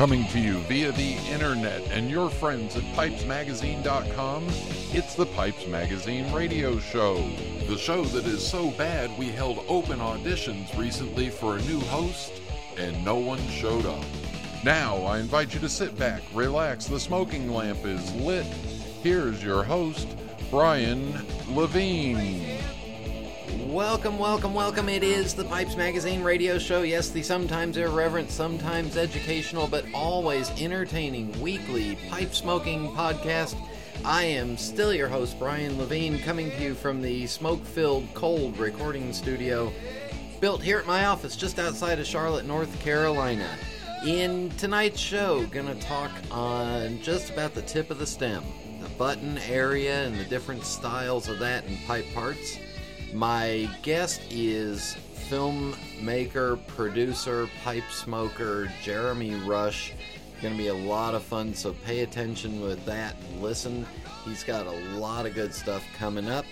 Coming to you via the internet and your friends at pipesmagazine.com, it's the Pipes Magazine radio show. The show that is so bad we held open auditions recently for a new host and no one showed up. Now I invite you to sit back, relax, the smoking lamp is lit. Here's your host, Brian Levine. Welcome, welcome, welcome. It is the Pipes Magazine radio show. Yes, the sometimes irreverent, sometimes educational, but always entertaining weekly pipe smoking podcast. I am still your host, Brian Levine, coming to you from the smoke filled, cold recording studio built here at my office just outside of Charlotte, North Carolina. In tonight's show, gonna talk on just about the tip of the stem, the button area, and the different styles of that and pipe parts. My guest is filmmaker, producer, pipe smoker Jeremy Rush. Going to be a lot of fun, so pay attention with that listen. He's got a lot of good stuff coming up.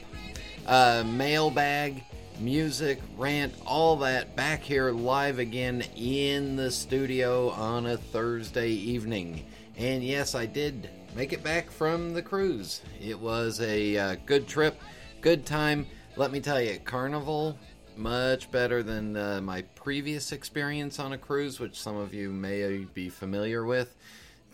Uh, mailbag, music, rant, all that back here live again in the studio on a Thursday evening. And yes, I did make it back from the cruise. It was a uh, good trip, good time. Let me tell you, Carnival, much better than uh, my previous experience on a cruise, which some of you may be familiar with.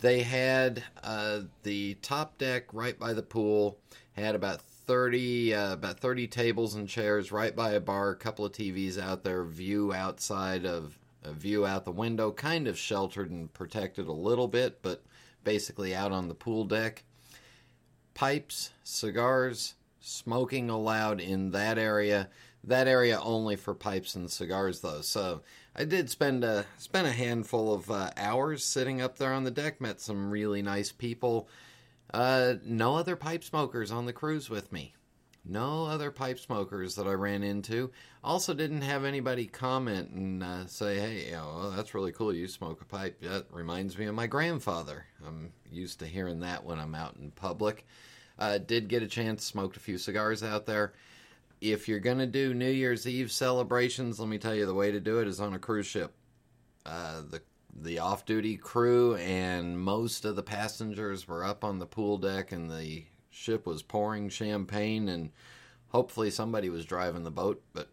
They had uh, the top deck right by the pool, had about 30 uh, about 30 tables and chairs right by a bar, a couple of TVs out there, view outside of a view out the window, kind of sheltered and protected a little bit, but basically out on the pool deck. Pipes, cigars, smoking allowed in that area. That area only for pipes and cigars, though. So I did spend a spend a handful of uh, hours sitting up there on the deck. Met some really nice people. Uh, no other pipe smokers on the cruise with me. No other pipe smokers that I ran into. Also, didn't have anybody comment and uh, say, "Hey, you know, well, that's really cool. You smoke a pipe. That reminds me of my grandfather." I'm used to hearing that when I'm out in public. Uh, did get a chance, smoked a few cigars out there. If you're going to do New Year's Eve celebrations, let me tell you the way to do it is on a cruise ship. Uh, the the off duty crew and most of the passengers were up on the pool deck, and the ship was pouring champagne, and hopefully somebody was driving the boat, but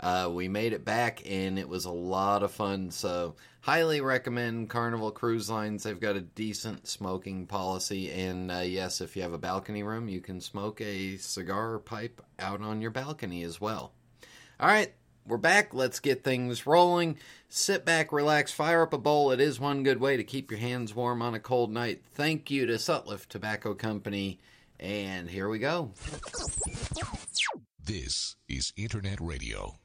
uh, we made it back, and it was a lot of fun. So, highly recommend Carnival Cruise Lines. They've got a decent smoking policy, and uh, yes, if you have a balcony room, you can smoke a cigar or pipe out on your balcony as well. All right, we're back. Let's get things rolling. Sit back, relax, fire up a bowl. It is one good way to keep your hands warm on a cold night. Thank you to Sutliff Tobacco Company. And here we go. This is Internet Radio.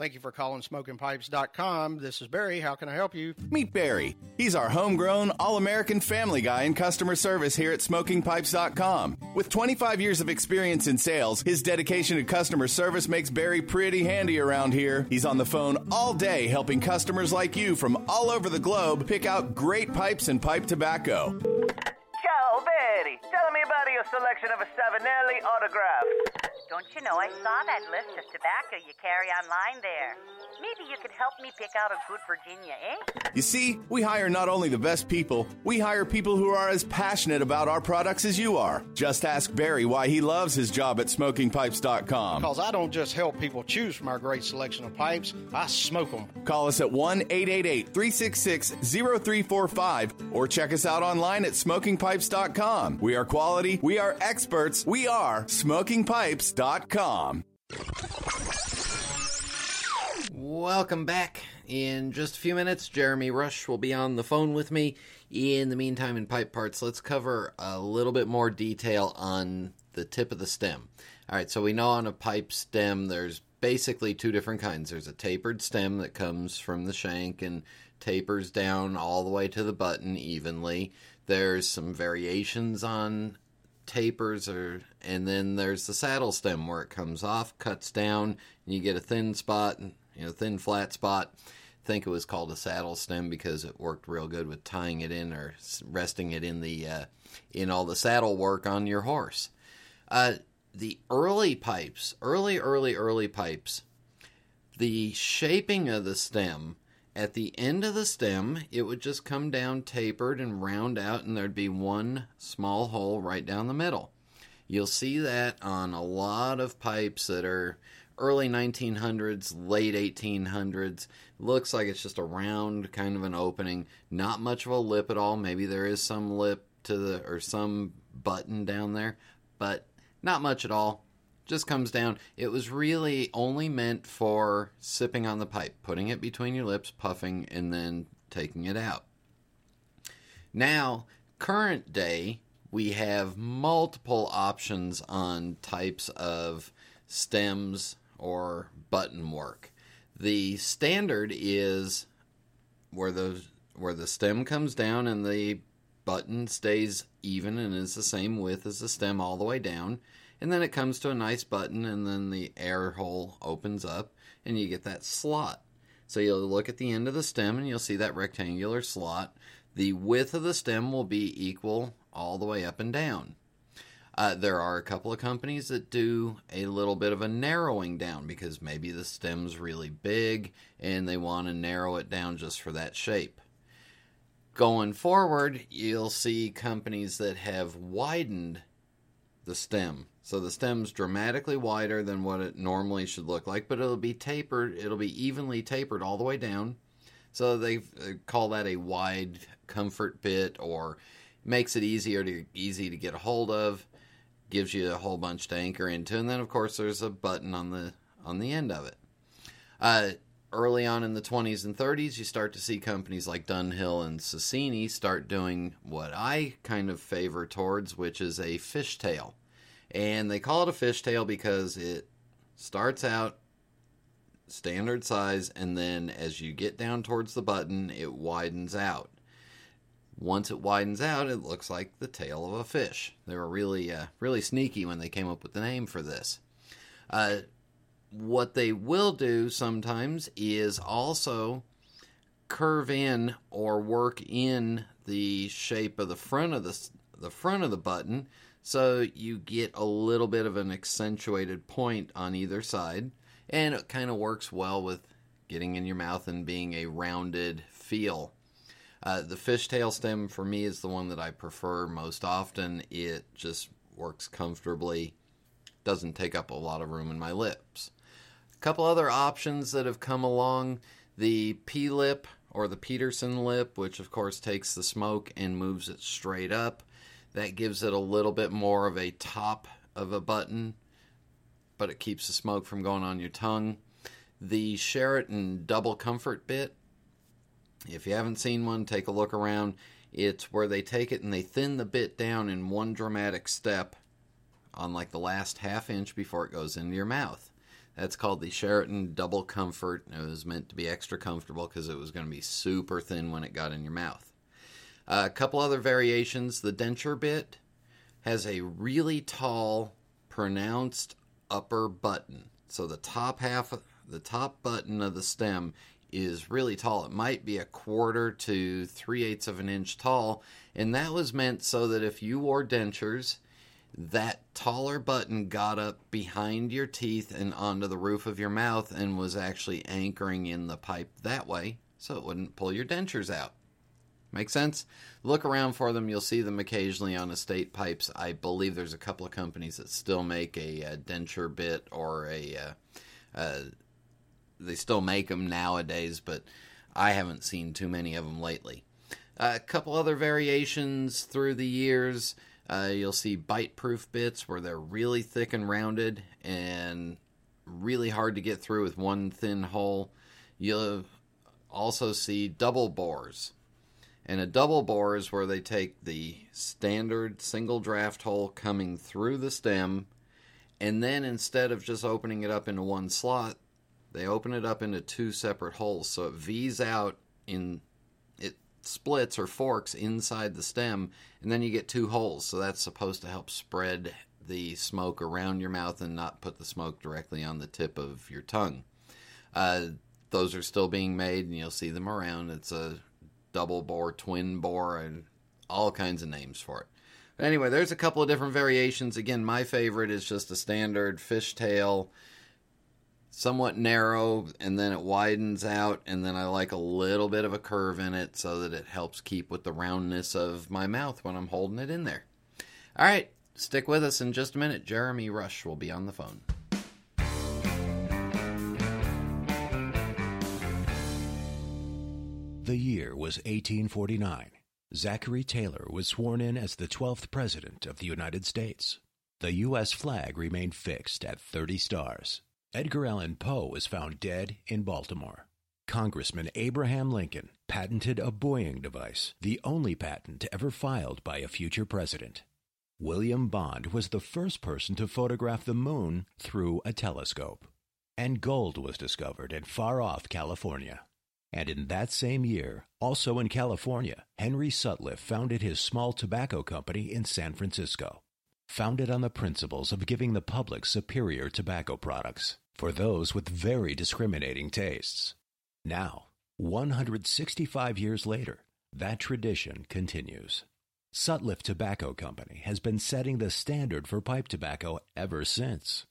Thank you for calling smokingpipes.com. This is Barry. How can I help you? Meet Barry. He's our homegrown, all American family guy in customer service here at smokingpipes.com. With 25 years of experience in sales, his dedication to customer service makes Barry pretty handy around here. He's on the phone all day helping customers like you from all over the globe pick out great pipes and pipe tobacco. Ciao, Betty. Tell me about your selection of a Savinelli autograph. Don't you know I saw that list of tobacco you carry online there? Maybe you could help me pick out a good Virginia, eh? You see, we hire not only the best people, we hire people who are as passionate about our products as you are. Just ask Barry why he loves his job at smokingpipes.com. Because I don't just help people choose from our great selection of pipes, I smoke them. Call us at 1 888 366 0345 or check us out online at smokingpipes.com. We are quality, we are experts, we are smokingpipes.com. Welcome back. In just a few minutes, Jeremy Rush will be on the phone with me. In the meantime, in pipe parts, let's cover a little bit more detail on the tip of the stem. All right, so we know on a pipe stem there's basically two different kinds. There's a tapered stem that comes from the shank and tapers down all the way to the button evenly. There's some variations on tapers or and then there's the saddle stem where it comes off, cuts down, and you get a thin spot, you know, thin flat spot. I think it was called a saddle stem because it worked real good with tying it in or resting it in the uh, in all the saddle work on your horse. Uh, the early pipes, early, early, early pipes, the shaping of the stem At the end of the stem, it would just come down tapered and round out, and there'd be one small hole right down the middle. You'll see that on a lot of pipes that are early 1900s, late 1800s. Looks like it's just a round kind of an opening, not much of a lip at all. Maybe there is some lip to the or some button down there, but not much at all. Just comes down. It was really only meant for sipping on the pipe, putting it between your lips, puffing, and then taking it out. Now, current day, we have multiple options on types of stems or button work. The standard is where the where the stem comes down and the button stays even and is the same width as the stem all the way down. And then it comes to a nice button, and then the air hole opens up, and you get that slot. So you'll look at the end of the stem, and you'll see that rectangular slot. The width of the stem will be equal all the way up and down. Uh, there are a couple of companies that do a little bit of a narrowing down because maybe the stem's really big and they want to narrow it down just for that shape. Going forward, you'll see companies that have widened the stem. So the stem's dramatically wider than what it normally should look like, but it'll be tapered, it'll be evenly tapered all the way down. So they call that a wide comfort bit or makes it easier to easy to get a hold of, gives you a whole bunch to anchor into, and then of course there's a button on the on the end of it. Uh, early on in the 20s and 30s, you start to see companies like Dunhill and Sasieni start doing what I kind of favor towards, which is a fishtail. And they call it a fishtail because it starts out standard size, and then as you get down towards the button, it widens out. Once it widens out, it looks like the tail of a fish. They were really, uh, really sneaky when they came up with the name for this. Uh, what they will do sometimes is also curve in or work in the shape of the front of the the front of the button so you get a little bit of an accentuated point on either side and it kind of works well with getting in your mouth and being a rounded feel. Uh, the fishtail stem for me is the one that I prefer most often. It just works comfortably, doesn't take up a lot of room in my lips A couple other options that have come along the P lip or the Peterson lip, which of course takes the smoke and moves it straight up. That gives it a little bit more of a top of a button, but it keeps the smoke from going on your tongue. The Sheraton double comfort bit, if you haven't seen one, take a look around. It's where they take it and they thin the bit down in one dramatic step on like the last half inch before it goes into your mouth. That's called the Sheraton Double Comfort. It was meant to be extra comfortable because it was going to be super thin when it got in your mouth. A couple other variations. The denture bit has a really tall, pronounced upper button. So the top half, the top button of the stem is really tall. It might be a quarter to three eighths of an inch tall, and that was meant so that if you wore dentures that taller button got up behind your teeth and onto the roof of your mouth and was actually anchoring in the pipe that way so it wouldn't pull your dentures out. Make sense? Look around for them. You'll see them occasionally on estate pipes. I believe there's a couple of companies that still make a, a denture bit or a. Uh, uh, they still make them nowadays, but I haven't seen too many of them lately. Uh, a couple other variations through the years. Uh, you'll see bite proof bits where they're really thick and rounded and really hard to get through with one thin hole. You'll also see double bores. And a double bore is where they take the standard single draft hole coming through the stem, and then instead of just opening it up into one slot, they open it up into two separate holes. So it V's out in it splits or forks inside the stem, and then you get two holes. So that's supposed to help spread the smoke around your mouth and not put the smoke directly on the tip of your tongue. Uh, those are still being made, and you'll see them around. It's a double bore, twin bore, and all kinds of names for it. But anyway, there's a couple of different variations. Again, my favorite is just a standard fishtail somewhat narrow and then it widens out and then I like a little bit of a curve in it so that it helps keep with the roundness of my mouth when I'm holding it in there. All right, stick with us in just a minute. Jeremy Rush will be on the phone. The year was 1849. Zachary Taylor was sworn in as the 12th President of the United States. The U.S. flag remained fixed at 30 stars. Edgar Allan Poe was found dead in Baltimore. Congressman Abraham Lincoln patented a buoying device, the only patent ever filed by a future president. William Bond was the first person to photograph the moon through a telescope. And gold was discovered in far off California. And in that same year, also in California, Henry Sutliff founded his small tobacco company in San Francisco, founded on the principles of giving the public superior tobacco products for those with very discriminating tastes. Now, 165 years later, that tradition continues. Sutliff Tobacco Company has been setting the standard for pipe tobacco ever since.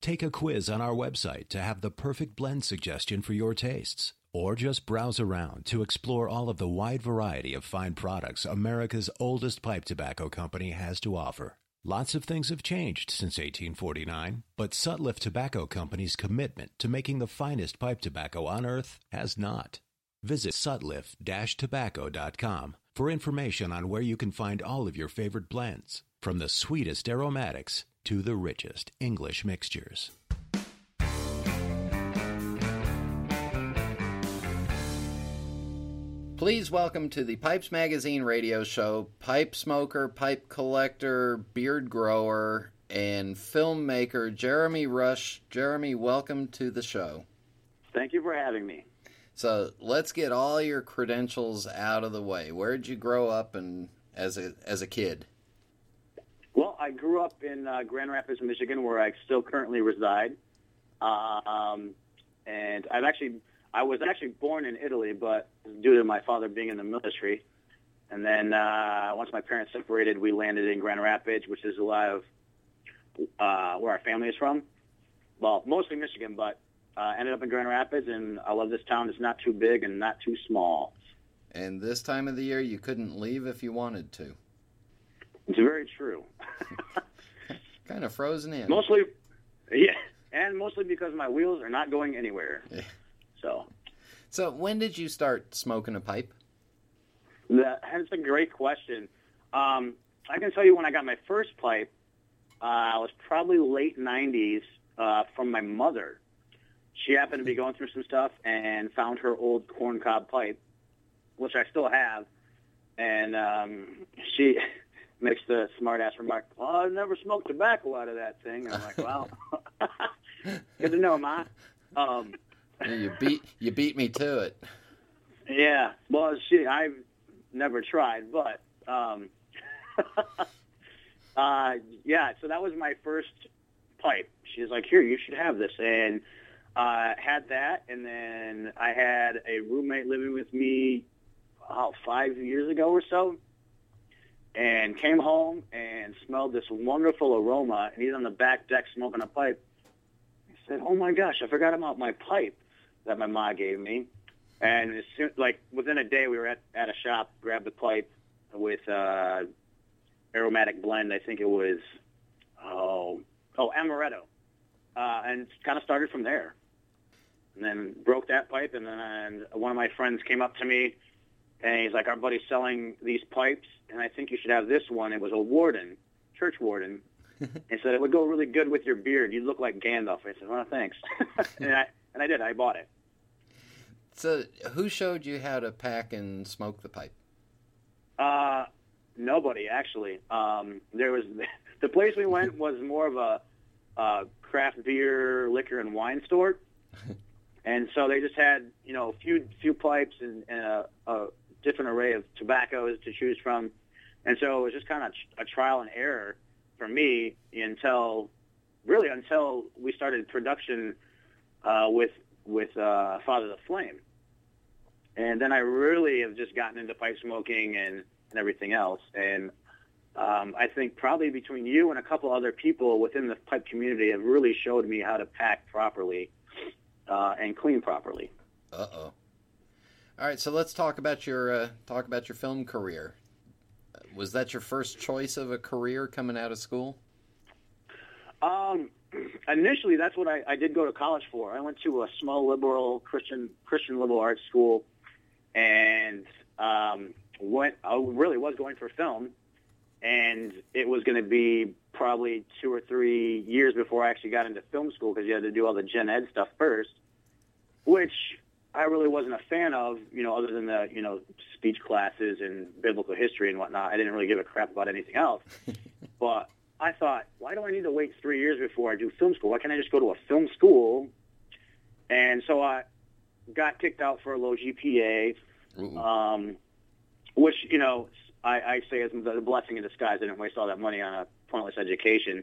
Take a quiz on our website to have the perfect blend suggestion for your tastes, or just browse around to explore all of the wide variety of fine products America's oldest pipe tobacco company has to offer. Lots of things have changed since 1849, but Sutliff Tobacco Company's commitment to making the finest pipe tobacco on earth has not. Visit sutliff-tobacco.com for information on where you can find all of your favorite blends, from the sweetest aromatics to the richest English mixtures. Please welcome to the Pipes Magazine radio show pipe smoker, pipe collector, beard grower, and filmmaker Jeremy Rush. Jeremy, welcome to the show. Thank you for having me. So let's get all your credentials out of the way. Where did you grow up and as a as a kid? Well, I grew up in uh, Grand Rapids, Michigan, where I still currently reside. Uh, um, and I've actually I was actually born in Italy, but due to my father being in the military, and then uh, once my parents separated, we landed in Grand Rapids, which is a lot of uh, where our family is from. Well, mostly Michigan, but uh, ended up in Grand Rapids, and I love this town. It's not too big and not too small. And this time of the year, you couldn't leave if you wanted to. It's very true. kind of frozen in. Mostly, yeah, and mostly because my wheels are not going anywhere. Yeah. So, so when did you start smoking a pipe? That, that's a great question. Um, I can tell you when I got my first pipe, uh, I was probably late 90s uh, from my mother. She happened to be going through some stuff and found her old corncob pipe, which I still have. And um, she makes the smart ass remark, Well, I never smoked tobacco out of that thing. And I'm like, Well, good to know, Ma. Um, you beat you beat me to it. Yeah, well, she I've never tried, but um, uh, yeah. So that was my first pipe. She's like, "Here, you should have this," and uh, had that, and then I had a roommate living with me, about five years ago or so, and came home and smelled this wonderful aroma, and he's on the back deck smoking a pipe. I said, "Oh my gosh, I forgot about my pipe." That my mom gave me. And as soon, like within a day, we were at, at a shop, grabbed the pipe with uh, aromatic blend. I think it was oh oh amaretto, uh, and kind of started from there. And then broke that pipe, and then one of my friends came up to me, and he's like, "Our buddy's selling these pipes, and I think you should have this one." It was a warden, church warden, and said it would go really good with your beard. You look like Gandalf. I said, "Well, thanks," and I and I did. I bought it. So, who showed you how to pack and smoke the pipe? Uh, nobody actually. Um, there was the place we went was more of a, a craft beer, liquor, and wine store, and so they just had you know a few few pipes and, and a, a different array of tobaccos to choose from, and so it was just kind of a trial and error for me until really until we started production uh, with with uh, Father the Flame, and then I really have just gotten into pipe smoking and, and everything else. And um, I think probably between you and a couple other people within the pipe community have really showed me how to pack properly uh, and clean properly. Uh oh. All right, so let's talk about your uh, talk about your film career. Was that your first choice of a career coming out of school? Um, initially, that's what I, I did go to college for. I went to a small liberal Christian Christian liberal arts school, and um, went. I really was going for film, and it was going to be probably two or three years before I actually got into film school because you had to do all the gen ed stuff first, which I really wasn't a fan of. You know, other than the you know speech classes and biblical history and whatnot. I didn't really give a crap about anything else, but I thought, why do I need to wait three years before I do film school? Why can't I just go to a film school? And so I got kicked out for a low GPA, um, which, you know, I, I say is a blessing in disguise. I didn't waste all that money on a pointless education.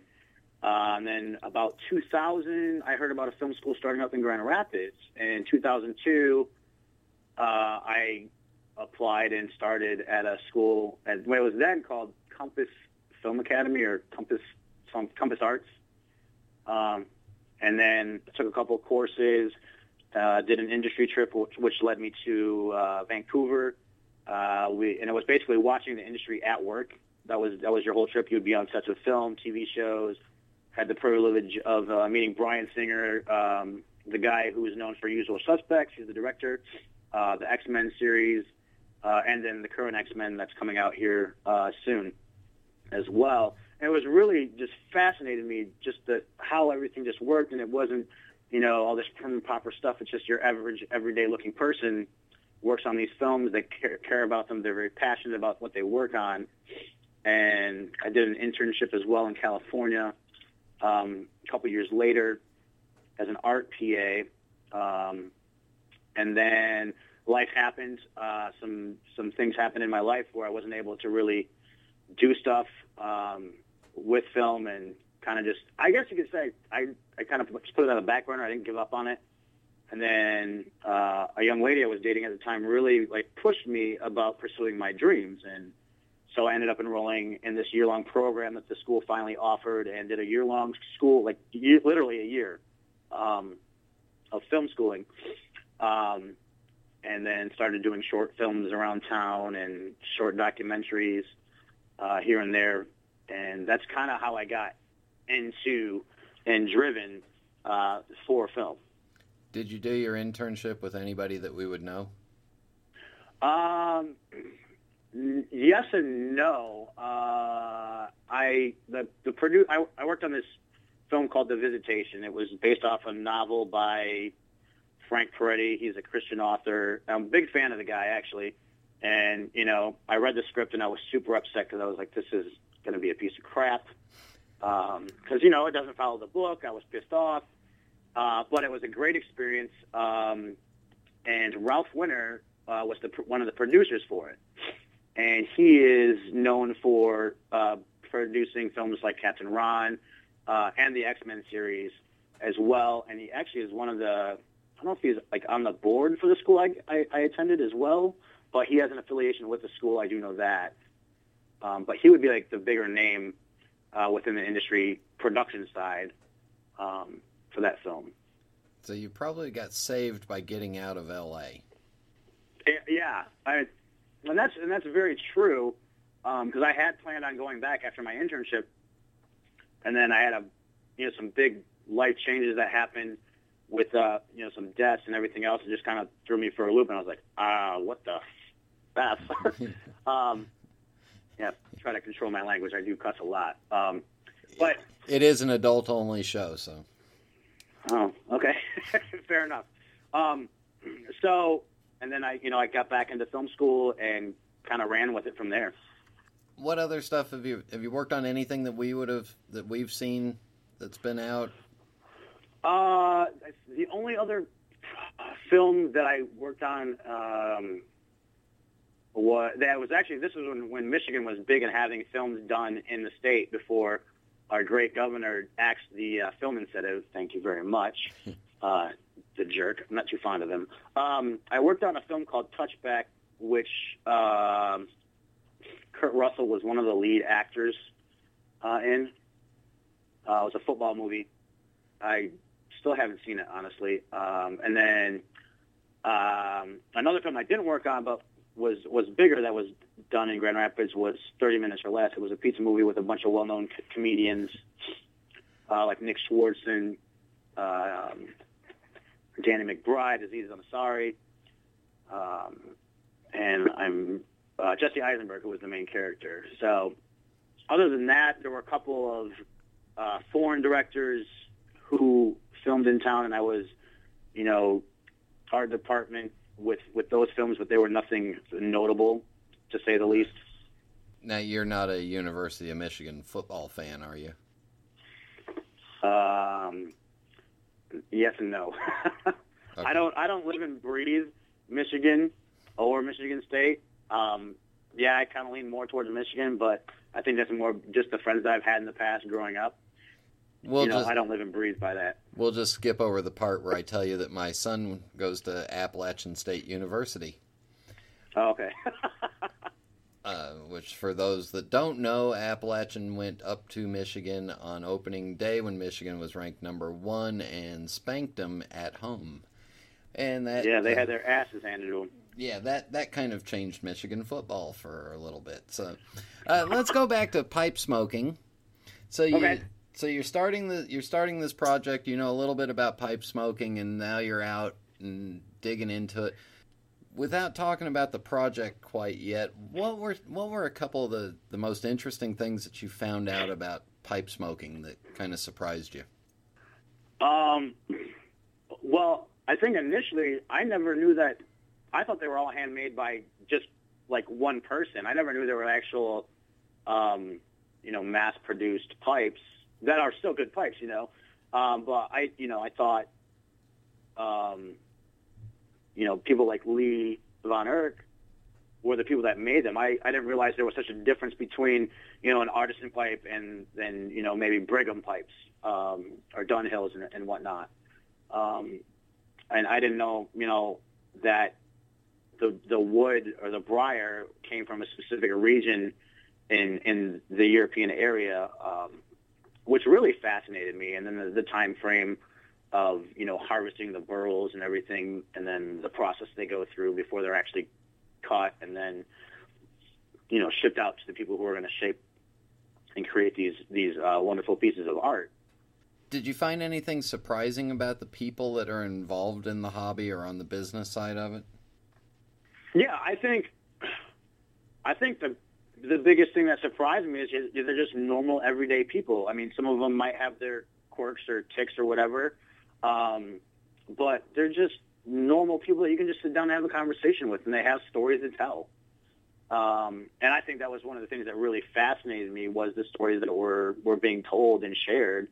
Uh, and then about 2000, I heard about a film school starting up in Grand Rapids. And in 2002, uh, I applied and started at a school at what it was then called Compass Film Academy or Compass some Compass Arts. Um, and then took a couple of courses, uh, did an industry trip, which, which led me to uh, Vancouver. Uh, we and it was basically watching the industry at work. That was that was your whole trip. You'd be on sets of film, TV shows. Had the privilege of uh, meeting Bryan Singer, um, the guy who is known for Usual Suspects. He's the director, uh, the X Men series, uh, and then the current X Men that's coming out here uh, soon as well. And it was really just fascinated me just the how everything just worked, and it wasn't you know all this prim and proper stuff. It's just your average everyday looking person works on these films. They care, care about them. They're very passionate about what they work on. And I did an internship as well in California um, a couple years later as an art PA. Um, and then life happened. Uh, some some things happened in my life where I wasn't able to really do stuff um, with film and kind of just, I guess you could say, I, I kind of just put it on the back burner. I didn't give up on it. And then uh, a young lady I was dating at the time really like pushed me about pursuing my dreams. And so I ended up enrolling in this year-long program that the school finally offered and did a year-long school, like year, literally a year um, of film schooling. Um, and then started doing short films around town and short documentaries uh, here and there, and that's kind of how I got into and driven uh, for film. Did you do your internship with anybody that we would know? Um, yes and no. Uh, I the the produ- I, I worked on this film called The Visitation. It was based off a novel by Frank Peretti. He's a Christian author. I'm a big fan of the guy actually. And, you know, I read the script and I was super upset because I was like, this is going to be a piece of crap. Because, um, you know, it doesn't follow the book. I was pissed off. Uh, but it was a great experience. Um, and Ralph Winter uh, was the, one of the producers for it. And he is known for uh, producing films like Captain Ron uh, and the X Men series as well. And he actually is one of the, I don't know if he's like on the board for the school I, I, I attended as well but he has an affiliation with the school. I do know that. Um, but he would be like the bigger name uh, within the industry production side um, for that film. So you probably got saved by getting out of L.A. Yeah, I, and that's and that's very true because um, I had planned on going back after my internship, and then I had a you know some big life changes that happened with uh, you know some deaths and everything else. It just kind of threw me for a loop, and I was like, ah, what the fast. um, yeah, try to control my language. I do cuss a lot. Um, but it is an adult-only show, so. Oh, okay, fair enough. Um, so, and then I, you know, I got back into film school and kind of ran with it from there. What other stuff have you have you worked on? Anything that we would have that we've seen that's been out? Uh, the only other film that I worked on um, was that was actually this was when, when Michigan was big in having films done in the state before our great governor axed the uh, film incentive. Thank you very much, uh, the jerk. I'm not too fond of him. Um, I worked on a film called Touchback, which uh, Kurt Russell was one of the lead actors uh, in. Uh, it was a football movie. I still haven't seen it honestly. Um, and then um, another film I didn't work on, but was was bigger that was done in Grand Rapids was 30 Minutes or Less. It was a pizza movie with a bunch of well-known c- comedians uh, like Nick Swardson, um, Danny McBride, Aziz Ansari, um, and I'm uh, Jesse Eisenberg, who was the main character. So, other than that, there were a couple of uh, foreign directors who filmed in town, and I was, you know, art department with with those films, but they were nothing notable, to say the least. Now you're not a University of Michigan football fan, are you? Um, yes and no. I don't. I don't live and breathe Michigan or Michigan State. Um, yeah, I kind of lean more towards Michigan, but I think that's more just the friends that I've had in the past growing up. We'll you know, just I don't live and breathe by that. we'll just skip over the part where I tell you that my son goes to Appalachian State University. Oh, okay. uh, which, for those that don't know, Appalachian went up to Michigan on opening day when Michigan was ranked number one and spanked them at home. And that yeah, they had their asses handed to them. yeah, that that kind of changed Michigan football for a little bit. So, uh, let's go back to pipe smoking. So you Okay. So you're starting the you're starting this project. You know a little bit about pipe smoking, and now you're out and digging into it. Without talking about the project quite yet, what were what were a couple of the, the most interesting things that you found out about pipe smoking that kind of surprised you? Um, well, I think initially I never knew that. I thought they were all handmade by just like one person. I never knew there were actual, um, you know, mass-produced pipes that are still good pipes. You know, um, but I, you know, I thought, um, you know, people like Lee Von Erck were the people that made them. I, I didn't realize there was such a difference between, you know, an artisan pipe and then, you know, maybe Brigham pipes um, or Dunhills and, and whatnot. Um, and I didn't know, you know, that the the wood or the briar came from a specific region in in the European area, um, which really fascinated me. And then the, the time frame of you know harvesting the burls and everything, and then the process they go through before they're actually caught, and then you know shipped out to the people who are going to shape and create these these uh, wonderful pieces of art. Did you find anything surprising about the people that are involved in the hobby or on the business side of it? Yeah, I think I think the the biggest thing that surprised me is just, they're just normal everyday people. I mean, some of them might have their quirks or ticks or whatever, um, but they're just normal people that you can just sit down and have a conversation with, and they have stories to tell. Um, and I think that was one of the things that really fascinated me was the stories that were were being told and shared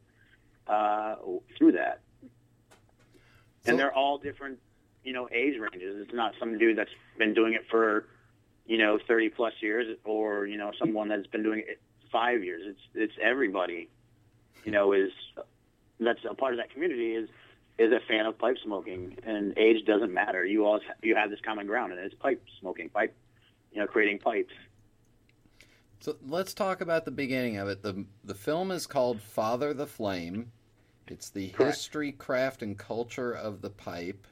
uh, through that. and they're all different, you know, age ranges. It's not some dude that's been doing it for, you know, 30 plus years or, you know, someone that's been doing it five years. It's, it's everybody, you know, is, that's a part of that community is, is a fan of pipe smoking and age doesn't matter. You all, you have this common ground and it's pipe smoking, pipe, you know, creating pipes. So let's talk about the beginning of it. the The film is called Father the Flame. It's the history, craft, and culture of the pipe.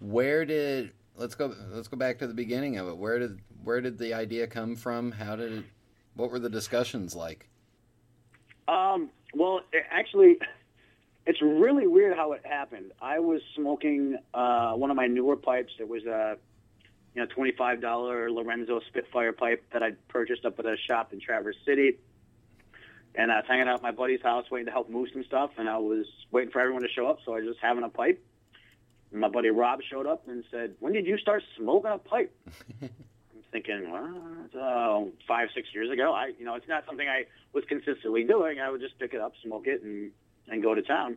Where did let's go? Let's go back to the beginning of it. Where did where did the idea come from? How did it? What were the discussions like? Um, well, it actually, it's really weird how it happened. I was smoking uh, one of my newer pipes. It was a you know twenty-five dollar Lorenzo Spitfire pipe that I purchased up at a shop in Traverse City. And I was hanging out at my buddy's house waiting to help move some stuff, and I was waiting for everyone to show up, so I was just having a pipe. My buddy Rob showed up and said, "When did you start smoking a pipe?" I'm thinking, well, uh, five, six years ago. I, you know, it's not something I was consistently doing. I would just pick it up, smoke it, and and go to town.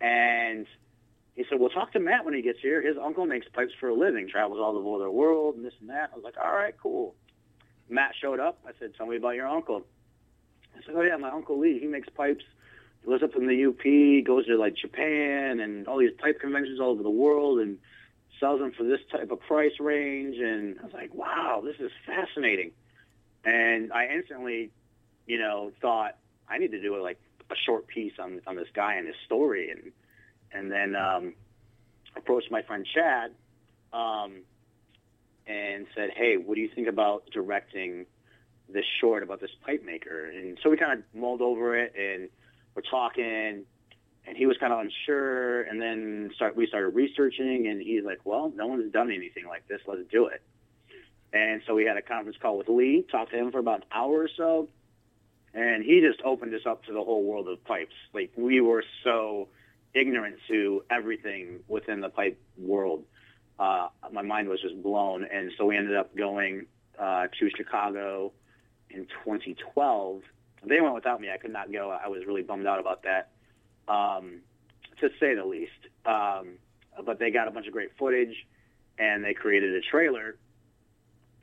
And he said, "Well, talk to Matt when he gets here. His uncle makes pipes for a living, travels all over the world, and this and that." I was like, "All right, cool." Matt showed up. I said, "Tell me about your uncle." I said, "Oh yeah, my uncle Lee. He makes pipes. Lives up in the UP. Goes to like Japan and all these pipe conventions all over the world, and sells them for this type of price range." And I was like, "Wow, this is fascinating." And I instantly, you know, thought I need to do like a short piece on on this guy and his story, and and then um, approached my friend Chad um, and said, "Hey, what do you think about directing this short about this pipe maker?" And so we kind of mulled over it, and we're talking, and he was kind of unsure, and then start we started researching, and he's like, "Well, no one's done anything like this. Let's do it." And so we had a conference call with Lee, talked to him for about an hour or so, and he just opened us up to the whole world of pipes. Like we were so ignorant to everything within the pipe world. Uh, my mind was just blown, and so we ended up going uh, to Chicago in 2012. They went without me. I could not go. I was really bummed out about that, um, to say the least. Um, but they got a bunch of great footage, and they created a trailer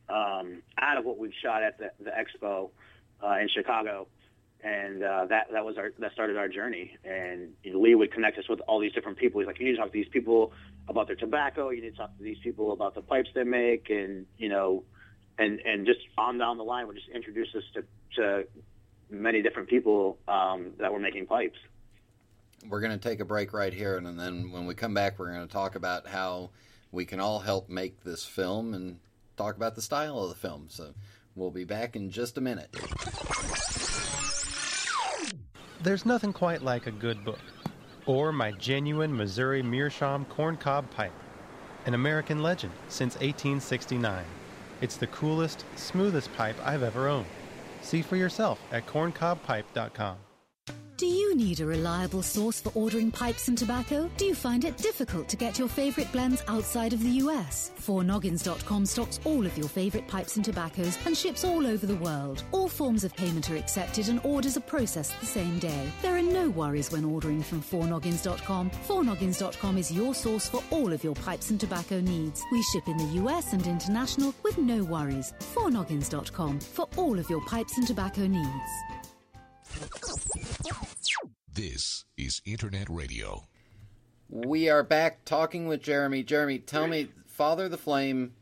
um, out of what we've shot at the, the expo uh, in Chicago, and uh, that that was our that started our journey. And you know, Lee would connect us with all these different people. He's like, you need to talk to these people about their tobacco. You need to talk to these people about the pipes they make, and you know, and and just on down the line would just introduce us to to many different people um, that were making pipes. We're going to take a break right here, and then when we come back, we're going to talk about how we can all help make this film and talk about the style of the film. So we'll be back in just a minute. There's nothing quite like a good book, or my genuine Missouri Meerschaum corncob pipe, an American legend since 1869. It's the coolest, smoothest pipe I've ever owned. See for yourself at corncobpipe.com. Need a reliable source for ordering pipes and tobacco? Do you find it difficult to get your favorite blends outside of the US? 4noggins.com stocks all of your favorite pipes and tobaccos and ships all over the world. All forms of payment are accepted and orders are processed the same day. There are no worries when ordering from 4noggins.com. 4noggins.com is your source for all of your pipes and tobacco needs. We ship in the US and international with no worries. 4noggins.com for all of your pipes and tobacco needs. This is Internet Radio. We are back talking with Jeremy. Jeremy, tell me, Father the Flame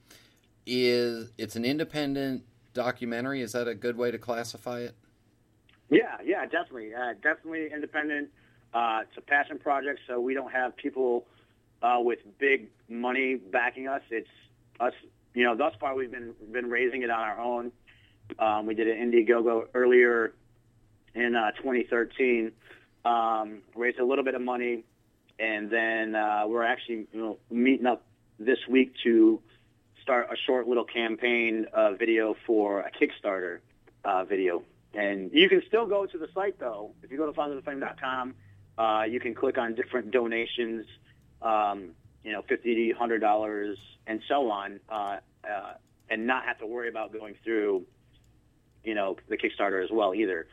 is it's an independent documentary. Is that a good way to classify it? Yeah, yeah, definitely, uh, definitely independent. Uh, it's a passion project, so we don't have people uh, with big money backing us. It's us, you know. Thus far, we've been been raising it on our own. Um, we did an Indiegogo earlier in uh, 2013, um, raised a little bit of money, and then uh, we're actually you know, meeting up this week to start a short little campaign uh, video for a Kickstarter uh, video. And you can still go to the site though. If you go to fathertheflame.com, uh, you can click on different donations, um, you know, fifty, hundred dollars, and so on, uh, uh, and not have to worry about going through, you know, the Kickstarter as well either.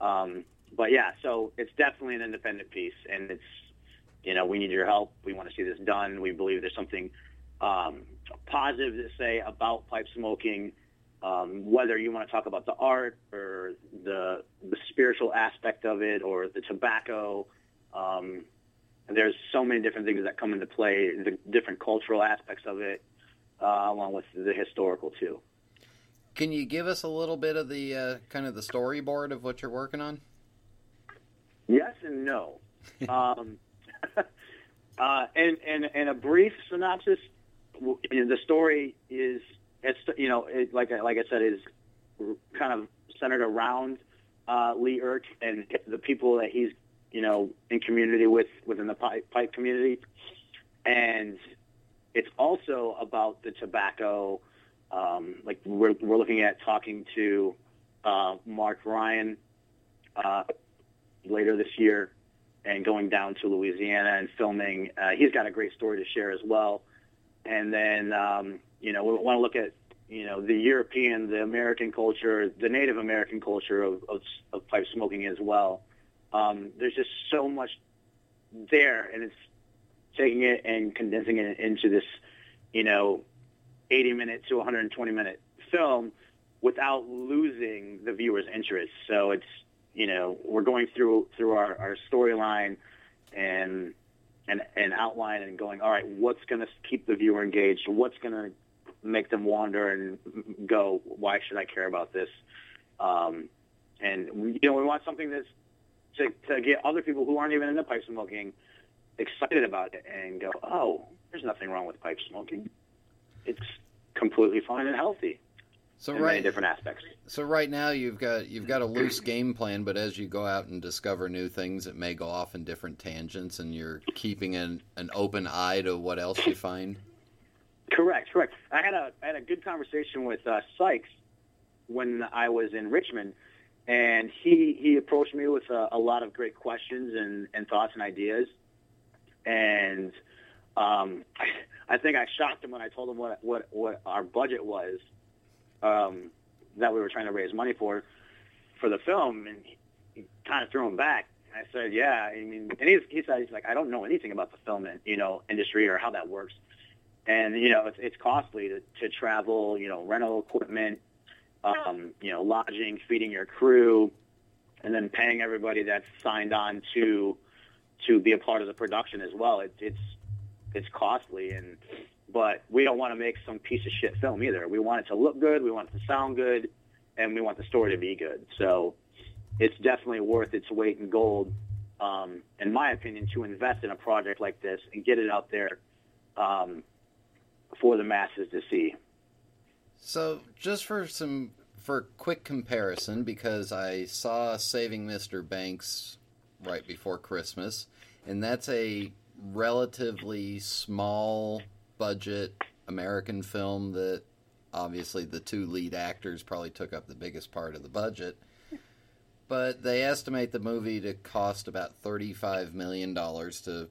Um, but yeah, so it's definitely an independent piece, and it's you know we need your help. We want to see this done. We believe there's something um, positive to say about pipe smoking. Um, whether you want to talk about the art or the the spiritual aspect of it or the tobacco, um, there's so many different things that come into play. The different cultural aspects of it, uh, along with the historical too. Can you give us a little bit of the uh, kind of the storyboard of what you're working on? Yes and no. um, uh, and, and, and a brief synopsis. The story is, it's you know, it, like like I said, is kind of centered around uh, Lee Erck and the people that he's you know in community with within the pipe, pipe community, and it's also about the tobacco. Um, like we're we're looking at talking to uh, Mark Ryan uh, later this year and going down to Louisiana and filming. Uh, he's got a great story to share as well. And then, um, you know, we want to look at, you know, the European, the American culture, the Native American culture of, of, of pipe smoking as well. Um, there's just so much there, and it's taking it and condensing it into this, you know, 80 minute to 120 minute film without losing the viewer's interest. So it's you know, we're going through through our, our storyline and and and outline and going, all right, what's going to keep the viewer engaged? What's going to make them wander and go, why should I care about this? Um, and you know, we want something that's to to get other people who aren't even into pipe smoking excited about it and go, oh, there's nothing wrong with pipe smoking. It's completely fine and healthy. So in right, different aspects. So right now you've got you've got a loose game plan, but as you go out and discover new things, it may go off in different tangents, and you're keeping an an open eye to what else you find. Correct, correct. I had a I had a good conversation with uh, Sykes when I was in Richmond, and he he approached me with a, a lot of great questions and, and thoughts and ideas, and um, I, I think I shocked him when I told him what what what our budget was um, that we were trying to raise money for for the film, and he, kind of threw him back. I said, "Yeah, I mean," and he, he said, "He's like, I don't know anything about the film, you know, industry or how that works." And you know, it's, it's costly to, to travel, you know, rental equipment, um, you know, lodging, feeding your crew, and then paying everybody that's signed on to to be a part of the production as well. It, it's it's costly, and but we don't want to make some piece of shit film either. We want it to look good, we want it to sound good, and we want the story to be good. So it's definitely worth its weight in gold, um, in my opinion, to invest in a project like this and get it out there um, for the masses to see. So just for some for quick comparison, because I saw Saving Mr. Banks right before Christmas, and that's a relatively small budget American film that obviously the two lead actors probably took up the biggest part of the budget. But they estimate the movie to cost about $35 million to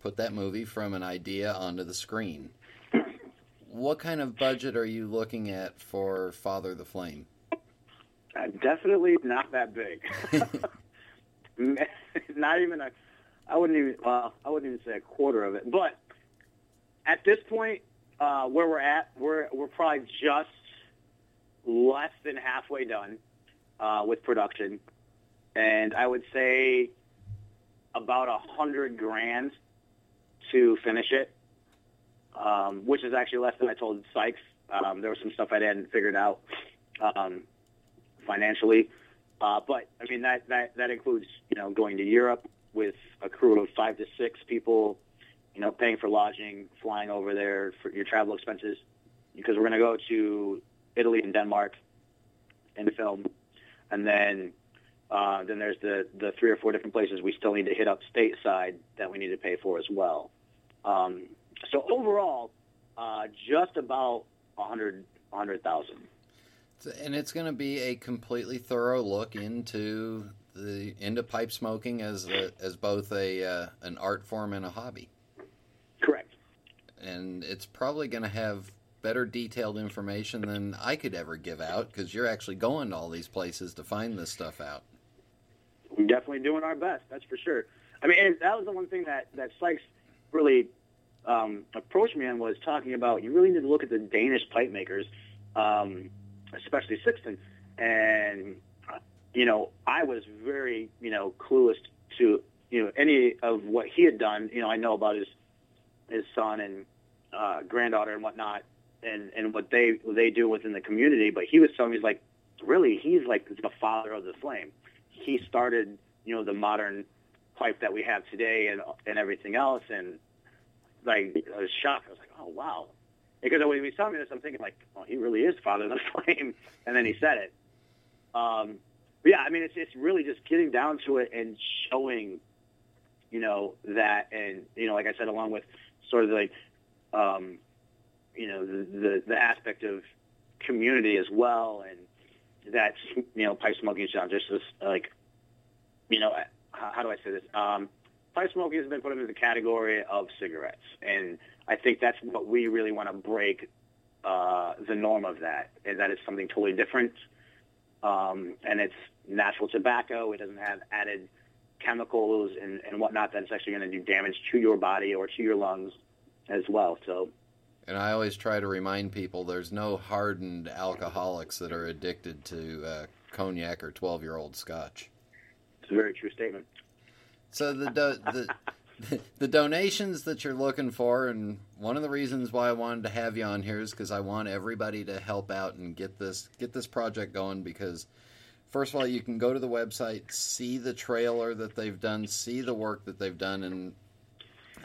put that movie from an idea onto the screen. What kind of budget are you looking at for Father the Flame? Uh, definitely not that big. not even a. I wouldn't even. Well, I wouldn't even say a quarter of it. But at this point, uh, where we're at, we're we're probably just less than halfway done uh, with production, and I would say about a hundred grand to finish it, um, which is actually less than I told Sykes. Um, there was some stuff I hadn't figured out um, financially, uh, but I mean that that that includes you know going to Europe with a crew of five to six people you know, paying for lodging, flying over there for your travel expenses, because we're going to go to Italy and Denmark the film, and then uh, then there's the the three or four different places we still need to hit up stateside that we need to pay for as well. Um, so overall, uh, just about a hundred hundred thousand. And it's going to be a completely thorough look into the into pipe smoking as a, as both a uh, an art form and a hobby. And it's probably going to have better detailed information than I could ever give out because you're actually going to all these places to find this stuff out. We're definitely doing our best, that's for sure. I mean, that was the one thing that that Sykes really um, approached me on was talking about. You really need to look at the Danish pipe makers, um, especially Sixten, and you know, I was very you know clueless to you know any of what he had done. You know, I know about his his son and uh, granddaughter and whatnot, and and what they what they do within the community. But he was telling me he's like, really, he's like the father of the flame. He started, you know, the modern pipe that we have today and and everything else. And like, I was shocked. I was like, oh wow. Because when he was telling me this, I'm thinking like, oh, he really is father of the flame. And then he said it. Um, but yeah, I mean, it's it's really just getting down to it and showing, you know, that, and you know, like I said, along with sort of like, um, you know, the, the, the aspect of community as well, and that's you know, pipe smoking is not just this like, you know, how, how do I say this? Um, pipe smoking has been put into the category of cigarettes, and I think that's what we really want to break uh, the norm of that, and that it's something totally different, um, and it's natural tobacco. It doesn't have added chemicals and, and whatnot that's actually going to do damage to your body or to your lungs as well. So, and I always try to remind people there's no hardened alcoholics that are addicted to uh, cognac or 12 year old scotch. It's a very true statement. So the do- the the donations that you're looking for, and one of the reasons why I wanted to have you on here is because I want everybody to help out and get this get this project going because first of all, you can go to the website, see the trailer that they've done, see the work that they've done, and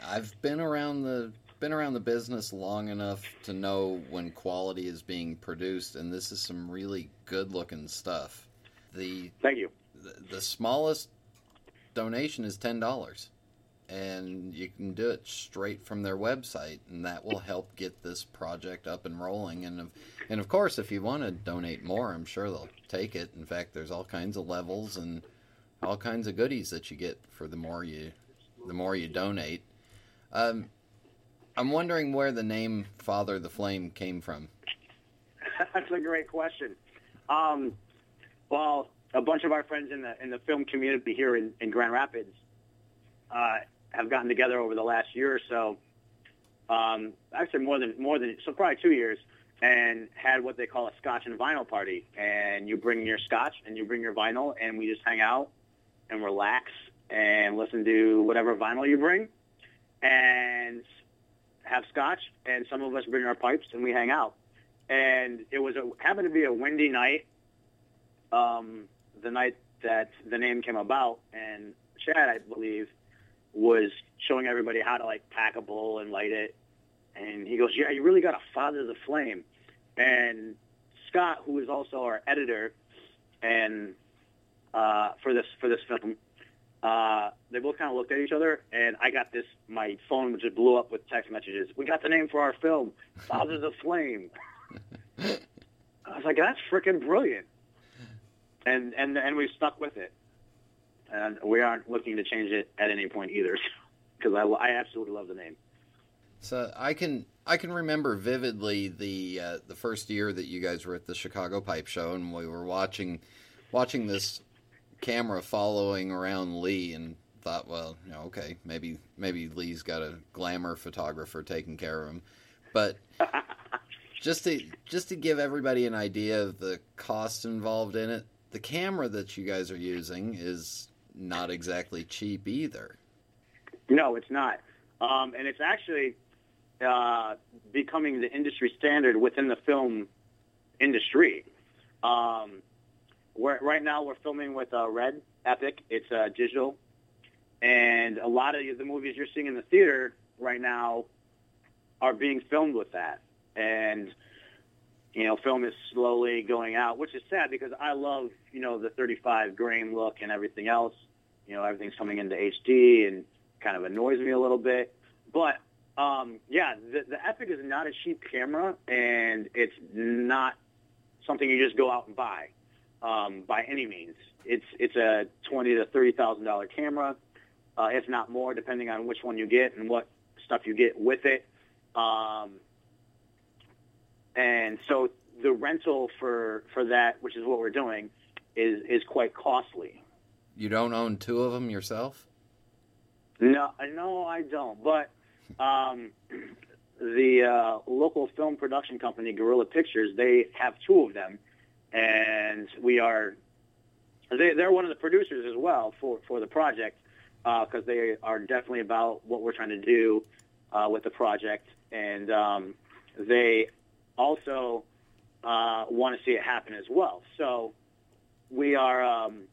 I've been around the been around the business long enough to know when quality is being produced, and this is some really good looking stuff. The thank you. The, the smallest donation is ten dollars, and you can do it straight from their website, and that will help get this project up and rolling. And of, and of course, if you want to donate more, I'm sure they'll take it. In fact, there's all kinds of levels and all kinds of goodies that you get for the more you the more you donate. Um, I'm wondering where the name Father the Flame came from. That's a great question. Um, well, a bunch of our friends in the in the film community here in, in Grand Rapids uh, have gotten together over the last year or so. Um, actually, more than more than so probably two years, and had what they call a Scotch and vinyl party. And you bring your Scotch and you bring your vinyl, and we just hang out and relax and listen to whatever vinyl you bring, and have Scotch. And some of us bring our pipes and we hang out. And it was a, happened to be a windy night. Um, the night that the name came about, and Chad, I believe, was showing everybody how to like pack a bowl and light it. And he goes, "Yeah, you really got to father the flame." And Scott, who is also our editor, and uh, for this for this film, uh, they both kind of looked at each other, and I got this. My phone just blew up with text messages. We got the name for our film, Fathers of Flame. I was like, "That's freaking brilliant." and and and we've stuck with it, and we aren't looking to change it at any point either, because I, I absolutely love the name. So I can I can remember vividly the uh, the first year that you guys were at the Chicago Pipe Show, and we were watching watching this camera following around Lee, and thought, well, you know, okay, maybe maybe Lee's got a glamour photographer taking care of him, but just to just to give everybody an idea of the cost involved in it, the camera that you guys are using is not exactly cheap either. No, it's not, um, and it's actually uh, becoming the industry standard within the film industry. Um, we're, right now, we're filming with uh, Red Epic. It's uh, digital, and a lot of the movies you're seeing in the theater right now are being filmed with that, and you know, film is slowly going out, which is sad because I love, you know, the 35 grain look and everything else. You know, everything's coming into HD and kind of annoys me a little bit. But um, yeah, the, the Epic is not a cheap camera, and it's not something you just go out and buy um, by any means. It's it's a twenty to thirty thousand dollar camera, uh, if not more, depending on which one you get and what stuff you get with it. Um, and so the rental for for that, which is what we're doing, is is quite costly. You don't own two of them yourself? No, no, I don't. But um, the uh, local film production company, Guerrilla Pictures, they have two of them, and we are they, they're one of the producers as well for for the project because uh, they are definitely about what we're trying to do uh, with the project, and um, they also uh, want to see it happen as well. So we are um,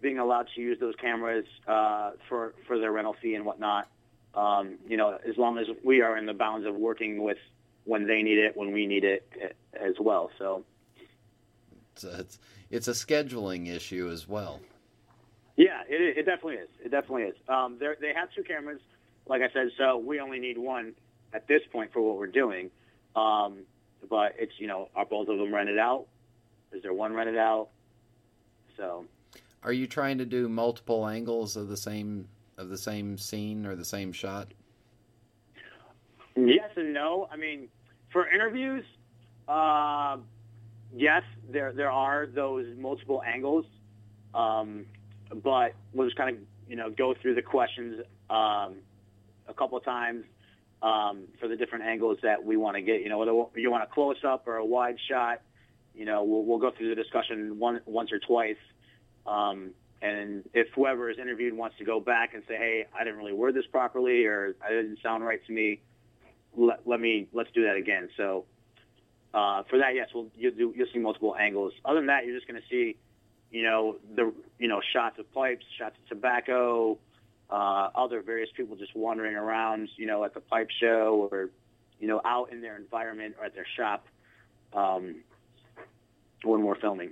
being allowed to use those cameras uh, for for their rental fee and whatnot. Um, you know, as long as we are in the bounds of working with when they need it, when we need it as well. So it's a, it's, it's a scheduling issue as well. Yeah, it, it definitely is. It definitely is. Um, they have two cameras, like I said, so we only need one at this point for what we're doing. Um, but it's you know are both of them rented out? Is there one rented out? So, are you trying to do multiple angles of the same of the same scene or the same shot? Yes and no. I mean, for interviews, uh, yes, there there are those multiple angles, um, but we'll just kind of you know go through the questions um, a couple of times um, for the different angles that we want to get. You know, whether you want a close up or a wide shot, you know, we'll, we'll go through the discussion one, once or twice. Um, and if whoever is interviewed wants to go back and say, "Hey, I didn't really word this properly," or "I didn't sound right to me," let, let me let's do that again. So uh, for that, yes, we'll you'll, do, you'll see multiple angles. Other than that, you're just going to see, you know, the you know shots of pipes, shots of tobacco, uh, other various people just wandering around, you know, at the pipe show or you know out in their environment or at their shop um, when we're filming.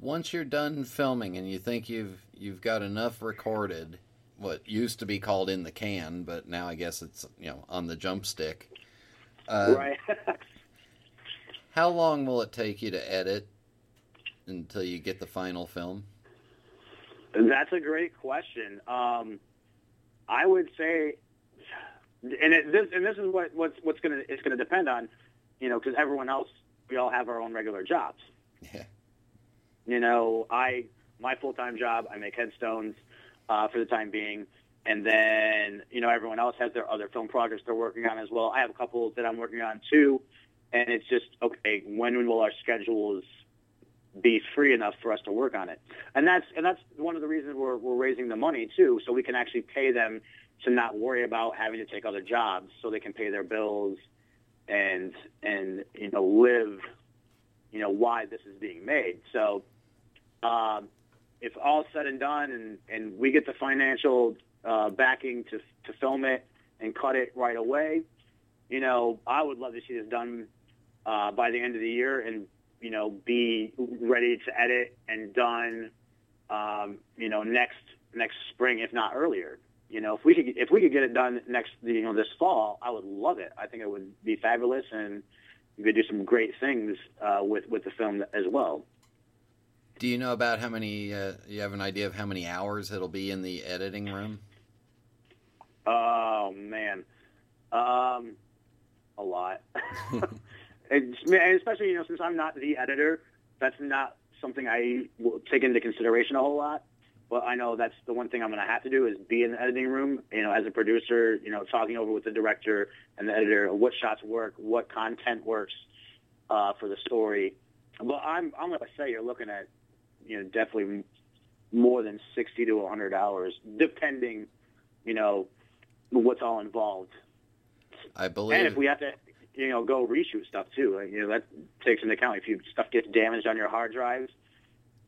Once you're done filming and you think you've you've got enough recorded, what used to be called in the can, but now I guess it's you know on the jump stick. Uh, right. how long will it take you to edit until you get the final film? That's a great question. Um, I would say, and it, this and this is what what's what's gonna it's gonna depend on, you know, because everyone else we all have our own regular jobs. Yeah. You know, I my full time job I make headstones uh, for the time being, and then you know everyone else has their other film projects they're working on as well. I have a couple that I'm working on too, and it's just okay. When will our schedules be free enough for us to work on it. And that's and that's one of the reasons we're we're raising the money too, so we can actually pay them to not worry about having to take other jobs, so they can pay their bills and and you know live, you know why this is being made. So, um, if all said and done, and and we get the financial uh, backing to to film it and cut it right away, you know, I would love to see this done uh, by the end of the year and you know, be ready to edit and done, um, you know, next next spring, if not earlier. You know, if we could if we could get it done next, you know, this fall, I would love it. I think it would be fabulous, and we could do some great things uh, with with the film as well. Do you know about how many? Uh, you have an idea of how many hours it'll be in the editing room? Oh man, um, a lot. especially you know since I'm not the editor, that's not something I will take into consideration a whole lot. But I know that's the one thing I'm going to have to do is be in the editing room, you know, as a producer, you know, talking over with the director and the editor what shots work, what content works uh, for the story. But I'm I'm going to say you're looking at, you know, definitely more than 60 to 100 hours, depending, you know, what's all involved. I believe. And if we have to you know, go reshoot stuff too. Like, you know, that takes into account if you stuff gets damaged on your hard drives,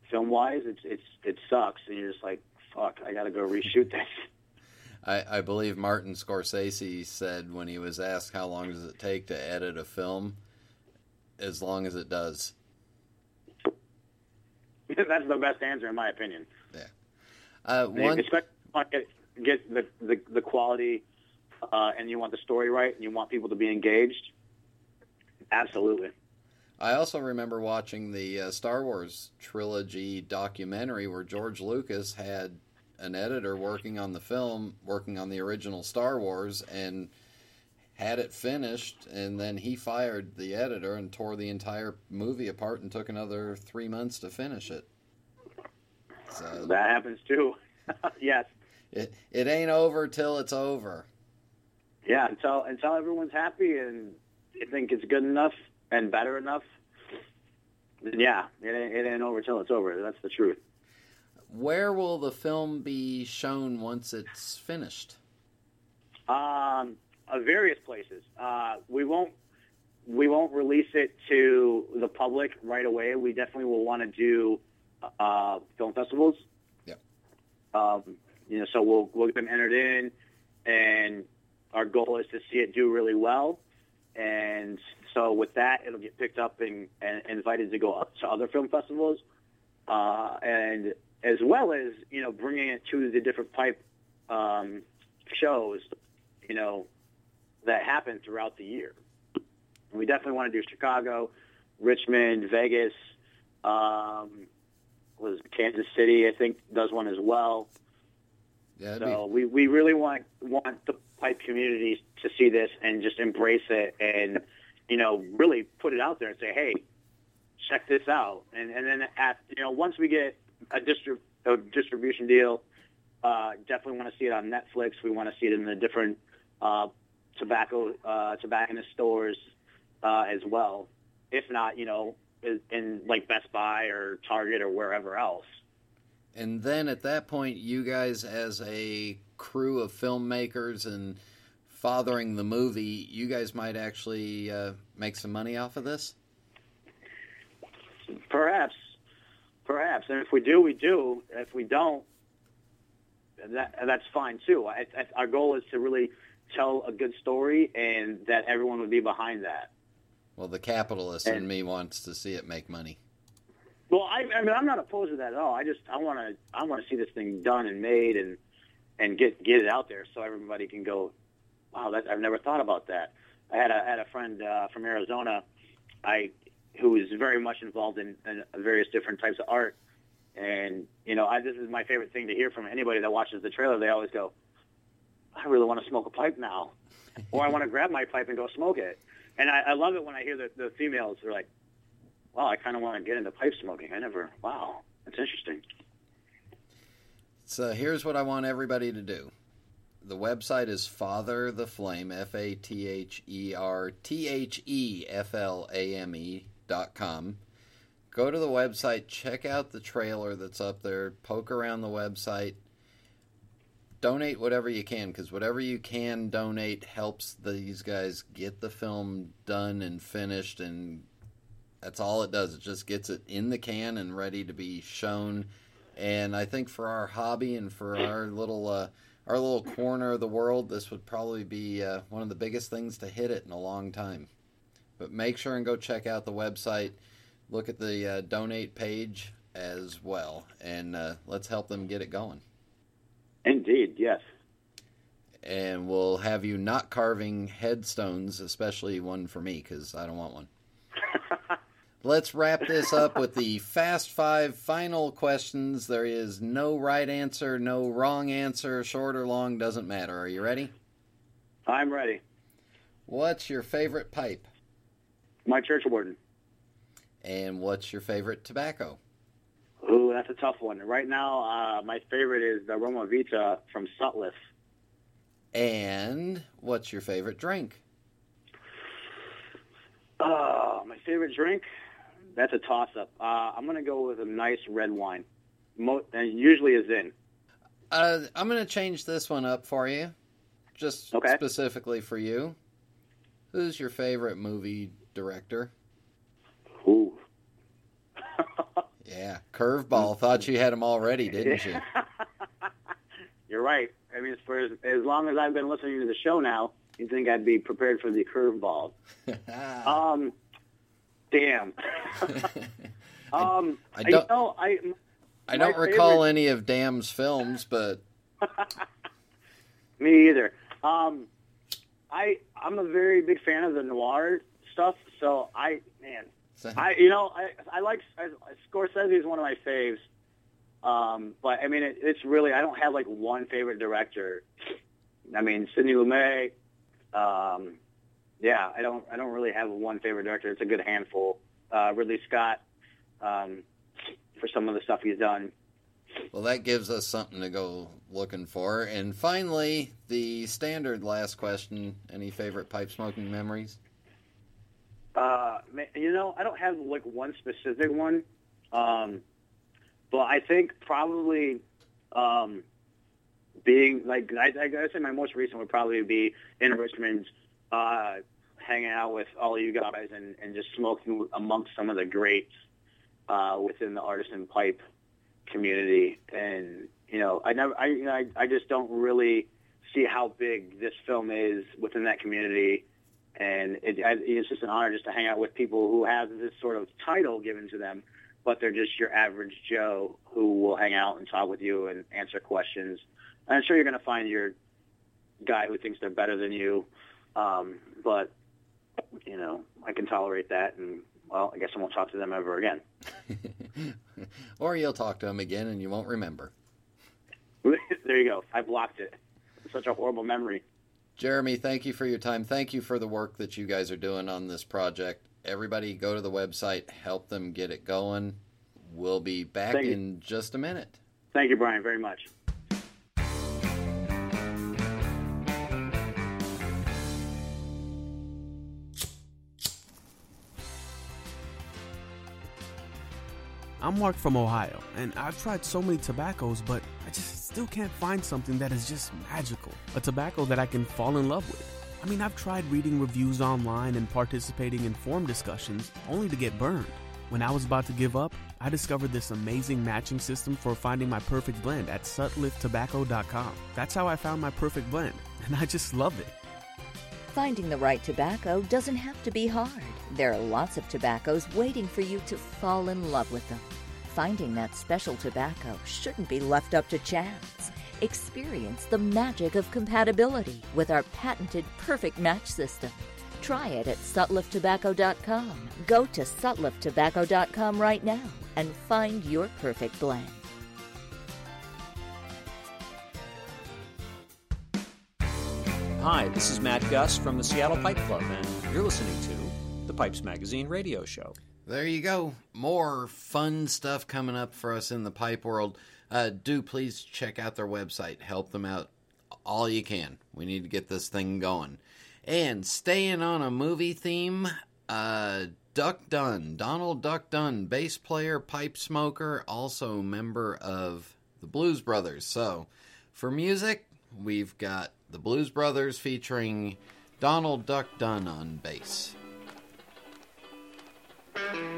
film wise, it's it's it sucks, and you're just like, fuck, I got to go reshoot this. I, I believe Martin Scorsese said when he was asked how long does it take to edit a film, as long as it does. That's the best answer, in my opinion. Yeah. Uh, one... Especially get, get the, the the quality, uh, and you want the story right, and you want people to be engaged Absolutely. I also remember watching the uh, Star Wars trilogy documentary where George Lucas had an editor working on the film, working on the original Star Wars, and had it finished, and then he fired the editor and tore the entire movie apart and took another three months to finish it. So that happens too. yes. It it ain't over till it's over. Yeah, until until everyone's happy and you think it's good enough and better enough, then yeah, it ain't, it ain't over till it's over. That's the truth. Where will the film be shown once it's finished? Um, uh, various places. Uh, we won't we won't release it to the public right away. We definitely will want to do uh, film festivals. Yeah. Um, you know, so we'll we'll get them entered in, and our goal is to see it do really well. And so with that, it'll get picked up and, and invited to go up to other film festivals, uh, and as well as you know bringing it to the different pipe um, shows, you know, that happen throughout the year. And we definitely want to do Chicago, Richmond, Vegas, um, was Kansas City. I think does one as well. Yeah, so be... we, we really want want the pipe communities to see this and just embrace it and you know really put it out there and say hey check this out. And and then at you know once we get a, distrib- a distribution deal uh, definitely want to see it on Netflix. We want to see it in the different uh, tobacco uh, tobacconist stores uh, as well. If not you know in, in like Best Buy or Target or wherever else. And then at that point, you guys, as a crew of filmmakers and fathering the movie, you guys might actually uh, make some money off of this. Perhaps, Perhaps, and if we do, we do. If we don't, that that's fine too. I, I, our goal is to really tell a good story, and that everyone would be behind that. Well, the capitalist And- in me wants to see it make money. Well, I, I mean, I'm not opposed to that at all. I just I want to I want to see this thing done and made and and get get it out there so everybody can go, wow, that, I've never thought about that. I had a had a friend uh, from Arizona, I who is very much involved in, in various different types of art, and you know, I, this is my favorite thing to hear from anybody that watches the trailer. They always go, I really want to smoke a pipe now, or I want to grab my pipe and go smoke it. And I, I love it when I hear the, the females. They're like, wow, I kind of want to get into pipe smoking. I never, wow, that's interesting. So uh, here's what I want everybody to do. The website is Father the Flame, F A T H E R T H E F L A M E dot com. Go to the website, check out the trailer that's up there, poke around the website, donate whatever you can, because whatever you can donate helps these guys get the film done and finished, and that's all it does. It just gets it in the can and ready to be shown and I think for our hobby and for our little uh, our little corner of the world, this would probably be uh, one of the biggest things to hit it in a long time. But make sure and go check out the website, look at the uh, donate page as well, and uh, let's help them get it going. Indeed, yes. And we'll have you not carving headstones, especially one for me, because I don't want one. Let's wrap this up with the fast five final questions. There is no right answer, no wrong answer, short or long, doesn't matter. Are you ready? I'm ready. What's your favorite pipe? My church warden. And what's your favorite tobacco? Ooh, that's a tough one. Right now, uh, my favorite is the Roma Vita from Sutliff. And what's your favorite drink? Uh, my favorite drink? That's a toss-up. Uh, I'm going to go with a nice red wine. Mo- and usually is in. Uh, I'm going to change this one up for you, just Okay. specifically for you. Who's your favorite movie director? Ooh. Yeah, curveball. Thought you had him already, didn't you? You're right. I mean, for as, as long as I've been listening to the show now, you think I'd be prepared for the curveball. um, damn. um, I you don't- know, I I my don't recall favorite- any of Dam's films, but Me either. Um, I I'm a very big fan of the noir stuff. So I man, I you know I I like I, Scorsese is one of my faves. Um, but I mean it, it's really I don't have like one favorite director. I mean Sidney Lumet. Um, yeah, I don't I don't really have one favorite director. It's a good handful. Uh, Ridley Scott. Um, for some of the stuff he's done. well, that gives us something to go looking for. And finally, the standard last question: Any favorite pipe smoking memories? Uh, you know, I don't have like one specific one, um, but I think probably um, being like I, I my most recent would probably be in Richmond, uh, hanging out with all you guys and, and just smoking amongst some of the greats uh, within the artisan pipe community. And you know, I never, I, you know, I, I just don't really see how big this film is within that community and it, I- it's just an honor just to hang out with people who have this sort of title given to them, but they're just your average Joe who will hang out and talk with you and answer questions. And I'm sure you're going to find your guy who thinks they're better than you, um, but you know I can tolerate that, and well, I guess I won't talk to them ever again. or you'll talk to them again and you won't remember. there you go. I blocked it. Such a horrible memory. Jeremy, thank you for your time. Thank you for the work that you guys are doing on this project. Everybody, go to the website, help them get it going. We'll be back Thank you. in just a minute. Thank you, Brian, very much. I'm Mark from Ohio, and I've tried so many tobaccos, but I just still can't find something that is just magical. A tobacco that I can fall in love with. I mean, I've tried reading reviews online and participating in forum discussions only to get burned. When I was about to give up, I discovered this amazing matching system for finding my perfect blend at sutlifftobacco.com. That's how I found my perfect blend, and I just love it. Finding the right tobacco doesn't have to be hard. There are lots of tobaccos waiting for you to fall in love with them. Finding that special tobacco shouldn't be left up to chance. Experience the magic of compatibility with our patented perfect match system. Try it at sutlifftobacco.com. Go to sutlifftobacco.com right now and find your perfect blend. Hi, this is Matt Gus from the Seattle Pipe Club, and you're listening to the Pipes Magazine radio show. There you go. More fun stuff coming up for us in the pipe world. Uh, do please check out their website. Help them out all you can. We need to get this thing going. And staying on a movie theme, uh, Duck Dunn, Donald Duck Dunn, bass player, pipe smoker, also member of the Blues Brothers. So, for music, we've got the Blues Brothers featuring Donald Duck Dunn on bass. Thank you.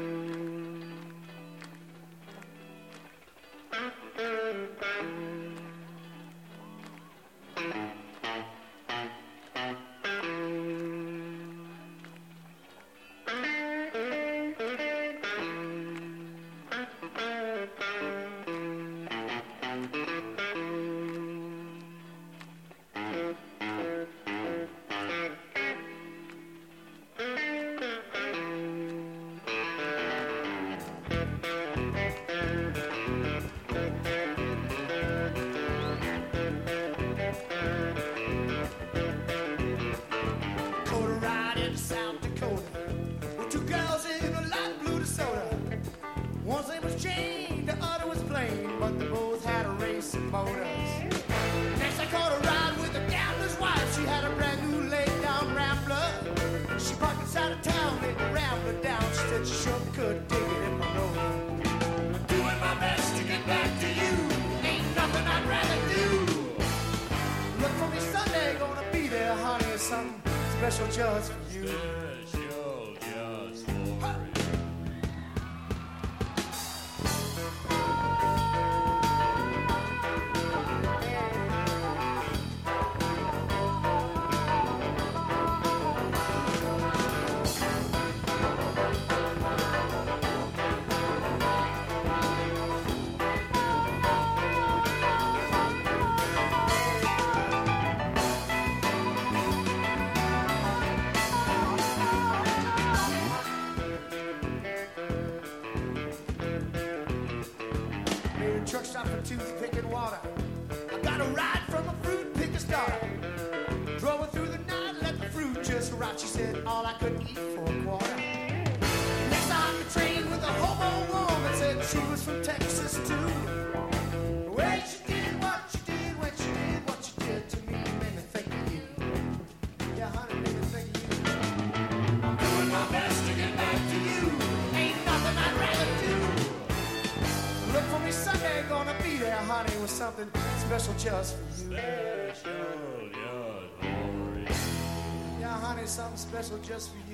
Just for you. Special for you. Yeah, honey, something special just for you.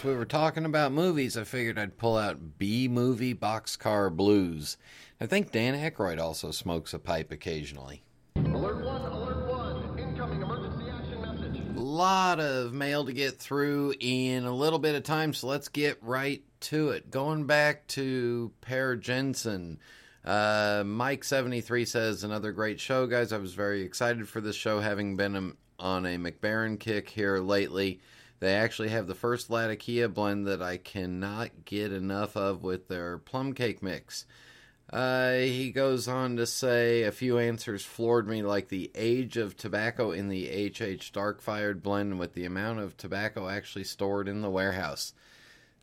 Since we were talking about movies, I figured I'd pull out B movie boxcar blues. I think Dan Aykroyd also smokes a pipe occasionally. Alert one, alert one. Incoming emergency action message. lot of mail to get through in a little bit of time, so let's get right to it. Going back to Per Jensen. Uh, Mike73 says, Another great show, guys. I was very excited for this show, having been um, on a Mac Baren kick here lately. They actually have the first Latakia blend that I cannot get enough of with their plum cake mix. Uh, he goes on to say a few answers floored me, like the age of tobacco in the HH Dark Fired blend with the amount of tobacco actually stored in the warehouse.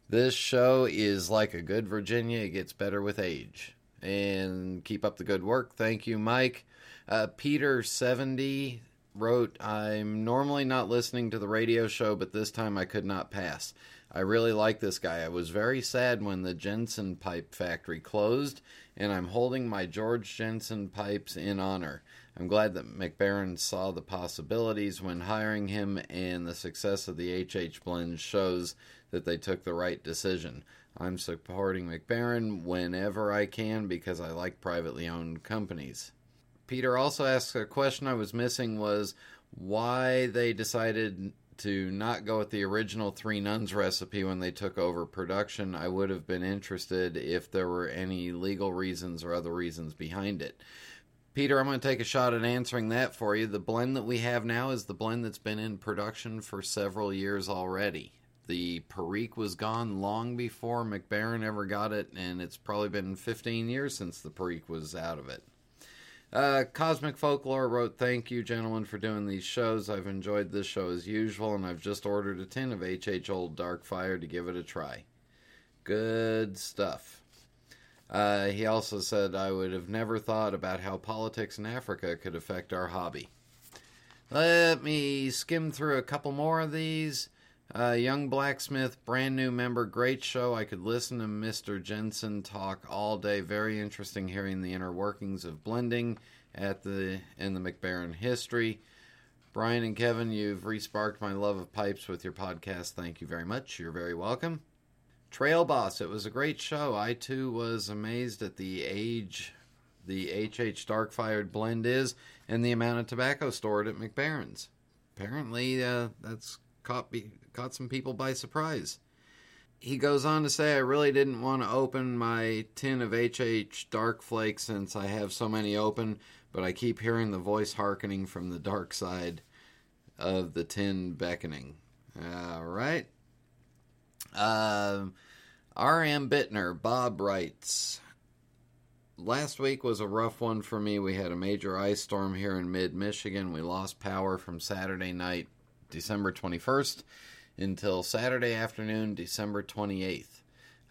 This show is like a good Virginia, it gets better with age. And keep up the good work. Thank you, Mike. Uh, Peter70 wrote, I'm normally not listening to the radio show, but this time I could not pass. I really like this guy. I was very sad when the Jensen Pipe Factory closed, and I'm holding my George Jensen pipes in honor. I'm glad that Mac Baren saw the possibilities when hiring him, and the success of the HH blend shows that they took the right decision. I'm supporting Mac Baren whenever I can because I like privately owned companies. Peter also asks a question I was missing was why they decided to not go with the original Three Nuns recipe when they took over production. I would have been interested if there were any legal reasons or other reasons behind it. Peter, I'm going to take a shot at answering that for you. The blend that we have now is the blend that's been in production for several years already. The Perique was gone long before Mac Baren ever got it, and it's probably been 15 years since the Perique was out of it. Uh, Cosmic Folklore wrote, Thank you, gentlemen, for doing these shows. I've enjoyed this show as usual, and I've just ordered a tin of HH Old Dark Fire to give it a try. Good stuff. Uh, he also said, I would have never thought about how politics in Africa could affect our hobby. Let me skim through a couple more of these. Uh, Young Blacksmith, brand new member, great show. I could listen to Mr. Jensen talk all day. Very interesting hearing the inner workings of blending at the in the Mac Baren history. Brian and Kevin, you've resparked my love of pipes with your podcast. Thank you very much. You're very welcome. Trail Boss, it was a great show. I too was amazed at the age the HH Dark Fired blend is and the amount of tobacco stored at Mac Baren's. Apparently, uh, that's caught be, caught some people by surprise. He goes on to say, I really didn't want to open my tin of HH Dark Flake since I have so many open, but I keep hearing the voice hearkening from the dark side of the tin beckoning. All right. Um, R.M. Bittner, Bob writes, Last week was a rough one for me. We had a major ice storm here in mid Michigan. We lost power from Saturday night, December 21st, until Saturday afternoon, December 28th.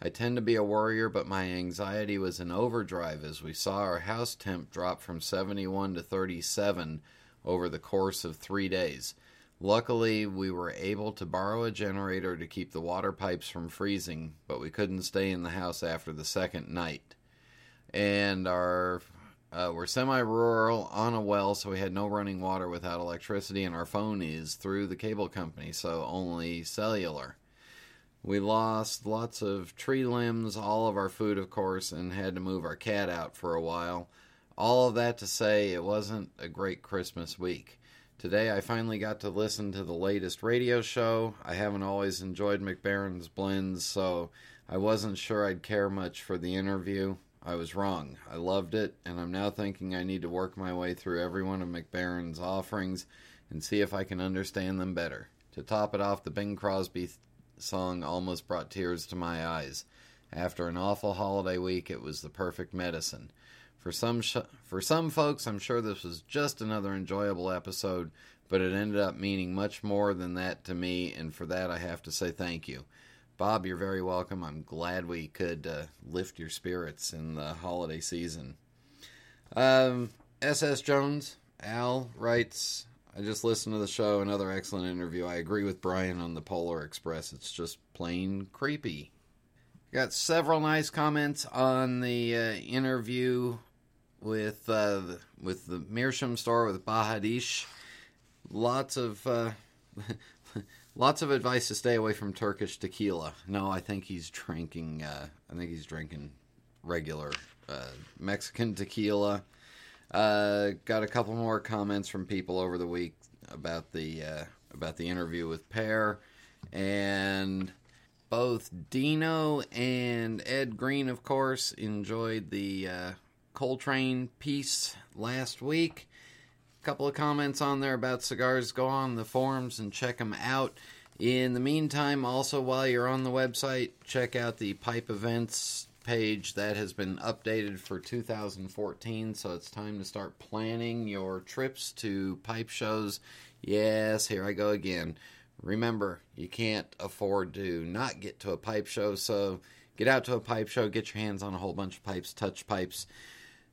I tend to be a worrier, but my anxiety was in overdrive as we saw our house temp drop from 71 to 37 over the course of three days. Luckily, we were able to borrow a generator to keep the water pipes from freezing, but we couldn't stay in the house after the second night. And our uh, we're semi-rural on a well, so we had no running water without electricity, and our phone is through the cable company, so only cellular. We lost lots of tree limbs, all of our food, of course, and had to move our cat out for a while. All of that to say, it wasn't a great Christmas week. Today, I finally got to listen to the latest radio show. I haven't always enjoyed Mac Baren's blends, so I wasn't sure I'd care much for the interview. I was wrong. I loved it, and I'm now thinking I need to work my way through every one of Mac Baren's offerings and see if I can understand them better. To top it off, the Bing Crosby song almost brought tears to my eyes. After an awful holiday week, it was the perfect medicine. For some sh- for some folks, I'm sure this was just another enjoyable episode, but it ended up meaning much more than that to me, and for that I have to say thank you. Bob, you're very welcome. I'm glad we could uh, lift your spirits in the holiday season. Um, SS Jones, Al writes, I just listened to the show, another excellent interview. I agree with Brian on the Polar Express. It's just plain creepy. Got several nice comments on the uh, interview with uh, with the Meerschaum store with Bahadish. Lots of uh, Lots of advice to stay away from Turkish tequila. No, I think he's drinking. Uh, I think he's drinking regular uh, Mexican tequila. Uh, got a couple more comments from people over the week about the uh, about the interview with Pear, and both Dino and Ed Green, of course, enjoyed the uh, Coltrane piece last week. Couple of comments on there about cigars. Go on the forums and check them out. In the meantime, also while you're on the website, check out the pipe events page that has been updated for 2014. So it's time to start planning your trips to pipe shows. Yes, here I go again. Remember, you can't afford to not get to a pipe show, so get out to a pipe show, get your hands on a whole bunch of pipes, touch pipes,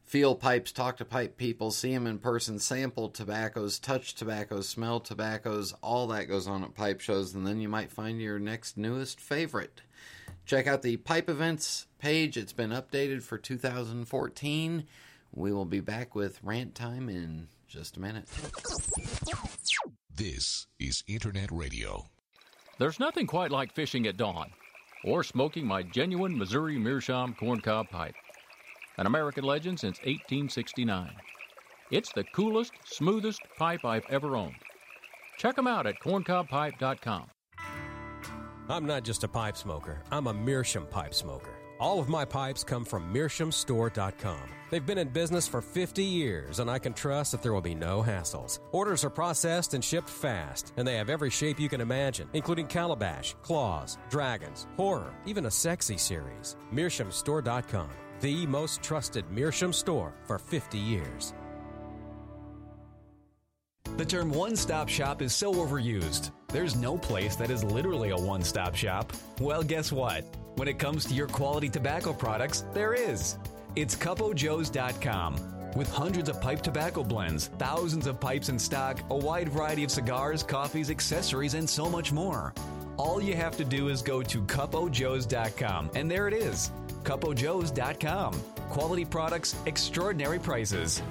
feel pipes, talk to pipe people, see them in person, sample tobaccos, touch tobaccos, smell tobaccos, all that goes on at pipe shows, and then you might find your next newest favorite. Check out the pipe events page, it's been updated for 2014. We will be back with rant time in just a minute. This is Internet Radio. There's nothing quite like fishing at dawn or smoking my genuine Missouri Meerschaum corncob pipe, an American legend since 1869. It's the coolest, smoothest pipe I've ever owned. Check them out at corncobpipe.com. I'm not just a pipe smoker, I'm a Meerschaum pipe smoker. All of my pipes come from MeerschaumStore.com. They've been in business for 50 years, and I can trust that there will be no hassles. Orders are processed and shipped fast, and they have every shape you can imagine, including calabash, claws, dragons, horror, even a sexy series. MeerschaumStore.com, the most trusted Meerschaum store for 50 years. The term one stop shop is so overused. There's no place that is literally a one stop shop. Well, guess what? When it comes to your quality tobacco products, there is. It's CupoJoes.com. With hundreds of pipe tobacco blends, thousands of pipes in stock, a wide variety of cigars, coffees, accessories, and so much more. All you have to do is go to CupoJoes.com, and there it is. CupoJoes.com. Quality products, extraordinary prices.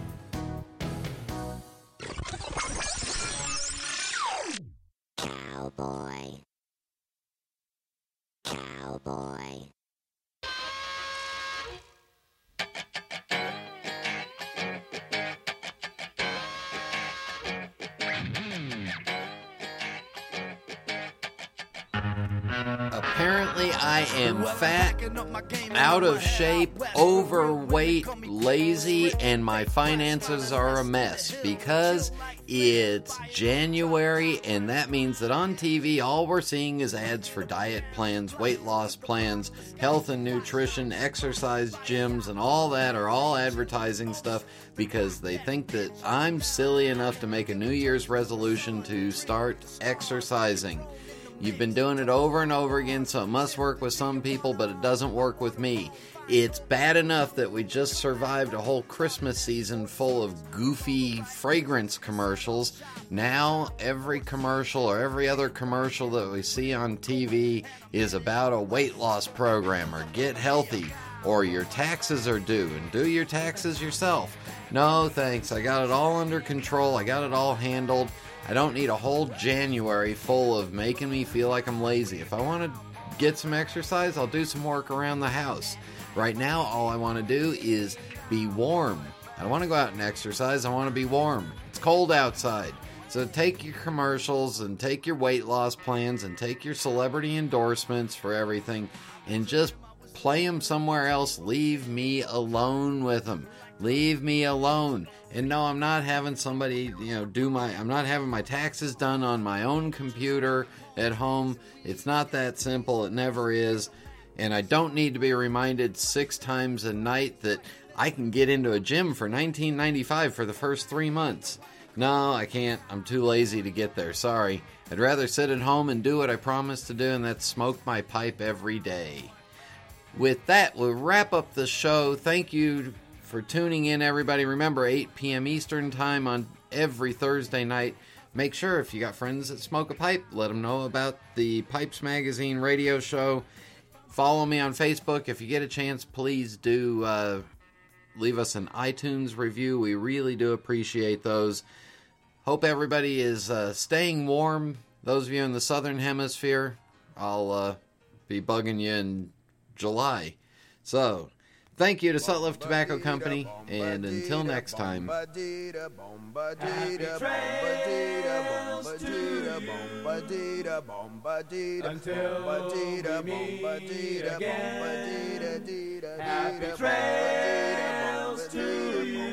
Out of shape, overweight, lazy, and my finances are a mess because it's January, and that means that on TV, all we're seeing is ads for diet plans, weight loss plans, health and nutrition, exercise gyms, and all that are all advertising stuff because they think that I'm silly enough to make a New Year's resolution to start exercising. You've been doing it over and over again, so it must work with some people, but it doesn't work with me. It's bad enough that we just survived a whole Christmas season full of goofy fragrance commercials. Now, every commercial or every other commercial that we see on TV is about a weight loss program or get healthy or your taxes are due and do your taxes yourself. No, thanks. I got it all under control. I got it all handled. I don't need a whole January full of making me feel like I'm lazy. If I want to get some exercise, I'll do some work around the house. Right now, all I want to do is be warm. I don't want to go out and exercise. I want to be warm. It's cold outside. So take your commercials and take your weight loss plans and take your celebrity endorsements for everything and just play them somewhere else. Leave me alone with them. Leave me alone. And no, I'm not having somebody, you know, do my, I'm not having my taxes done on my own computer at home. It's not that simple. It never is. And I don't need to be reminded six times a night that I can get into a gym for 19.95 for the first three months. No, I can't. I'm too lazy to get there. Sorry. I'd rather sit at home and do what I promised to do, and that's smoke my pipe every day. With that, we'll wrap up the show. Thank you for tuning in, everybody. Remember, 8 p.m. Eastern Time on every Thursday night. Make sure if you got friends that smoke a pipe, let them know about the Pipes Magazine radio show. Follow me on Facebook. If you get a chance, please do uh, leave us an iTunes review. We really do appreciate those. Hope everybody is uh, staying warm those of you in the southern hemisphere, I'll uh, be bugging you in July. So, thank you to Sutliff Tobacco Company, and until next time. Until we meet again. Happy trails to you.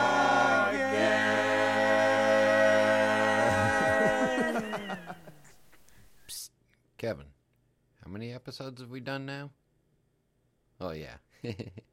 episodes have we done now? Oh, yeah.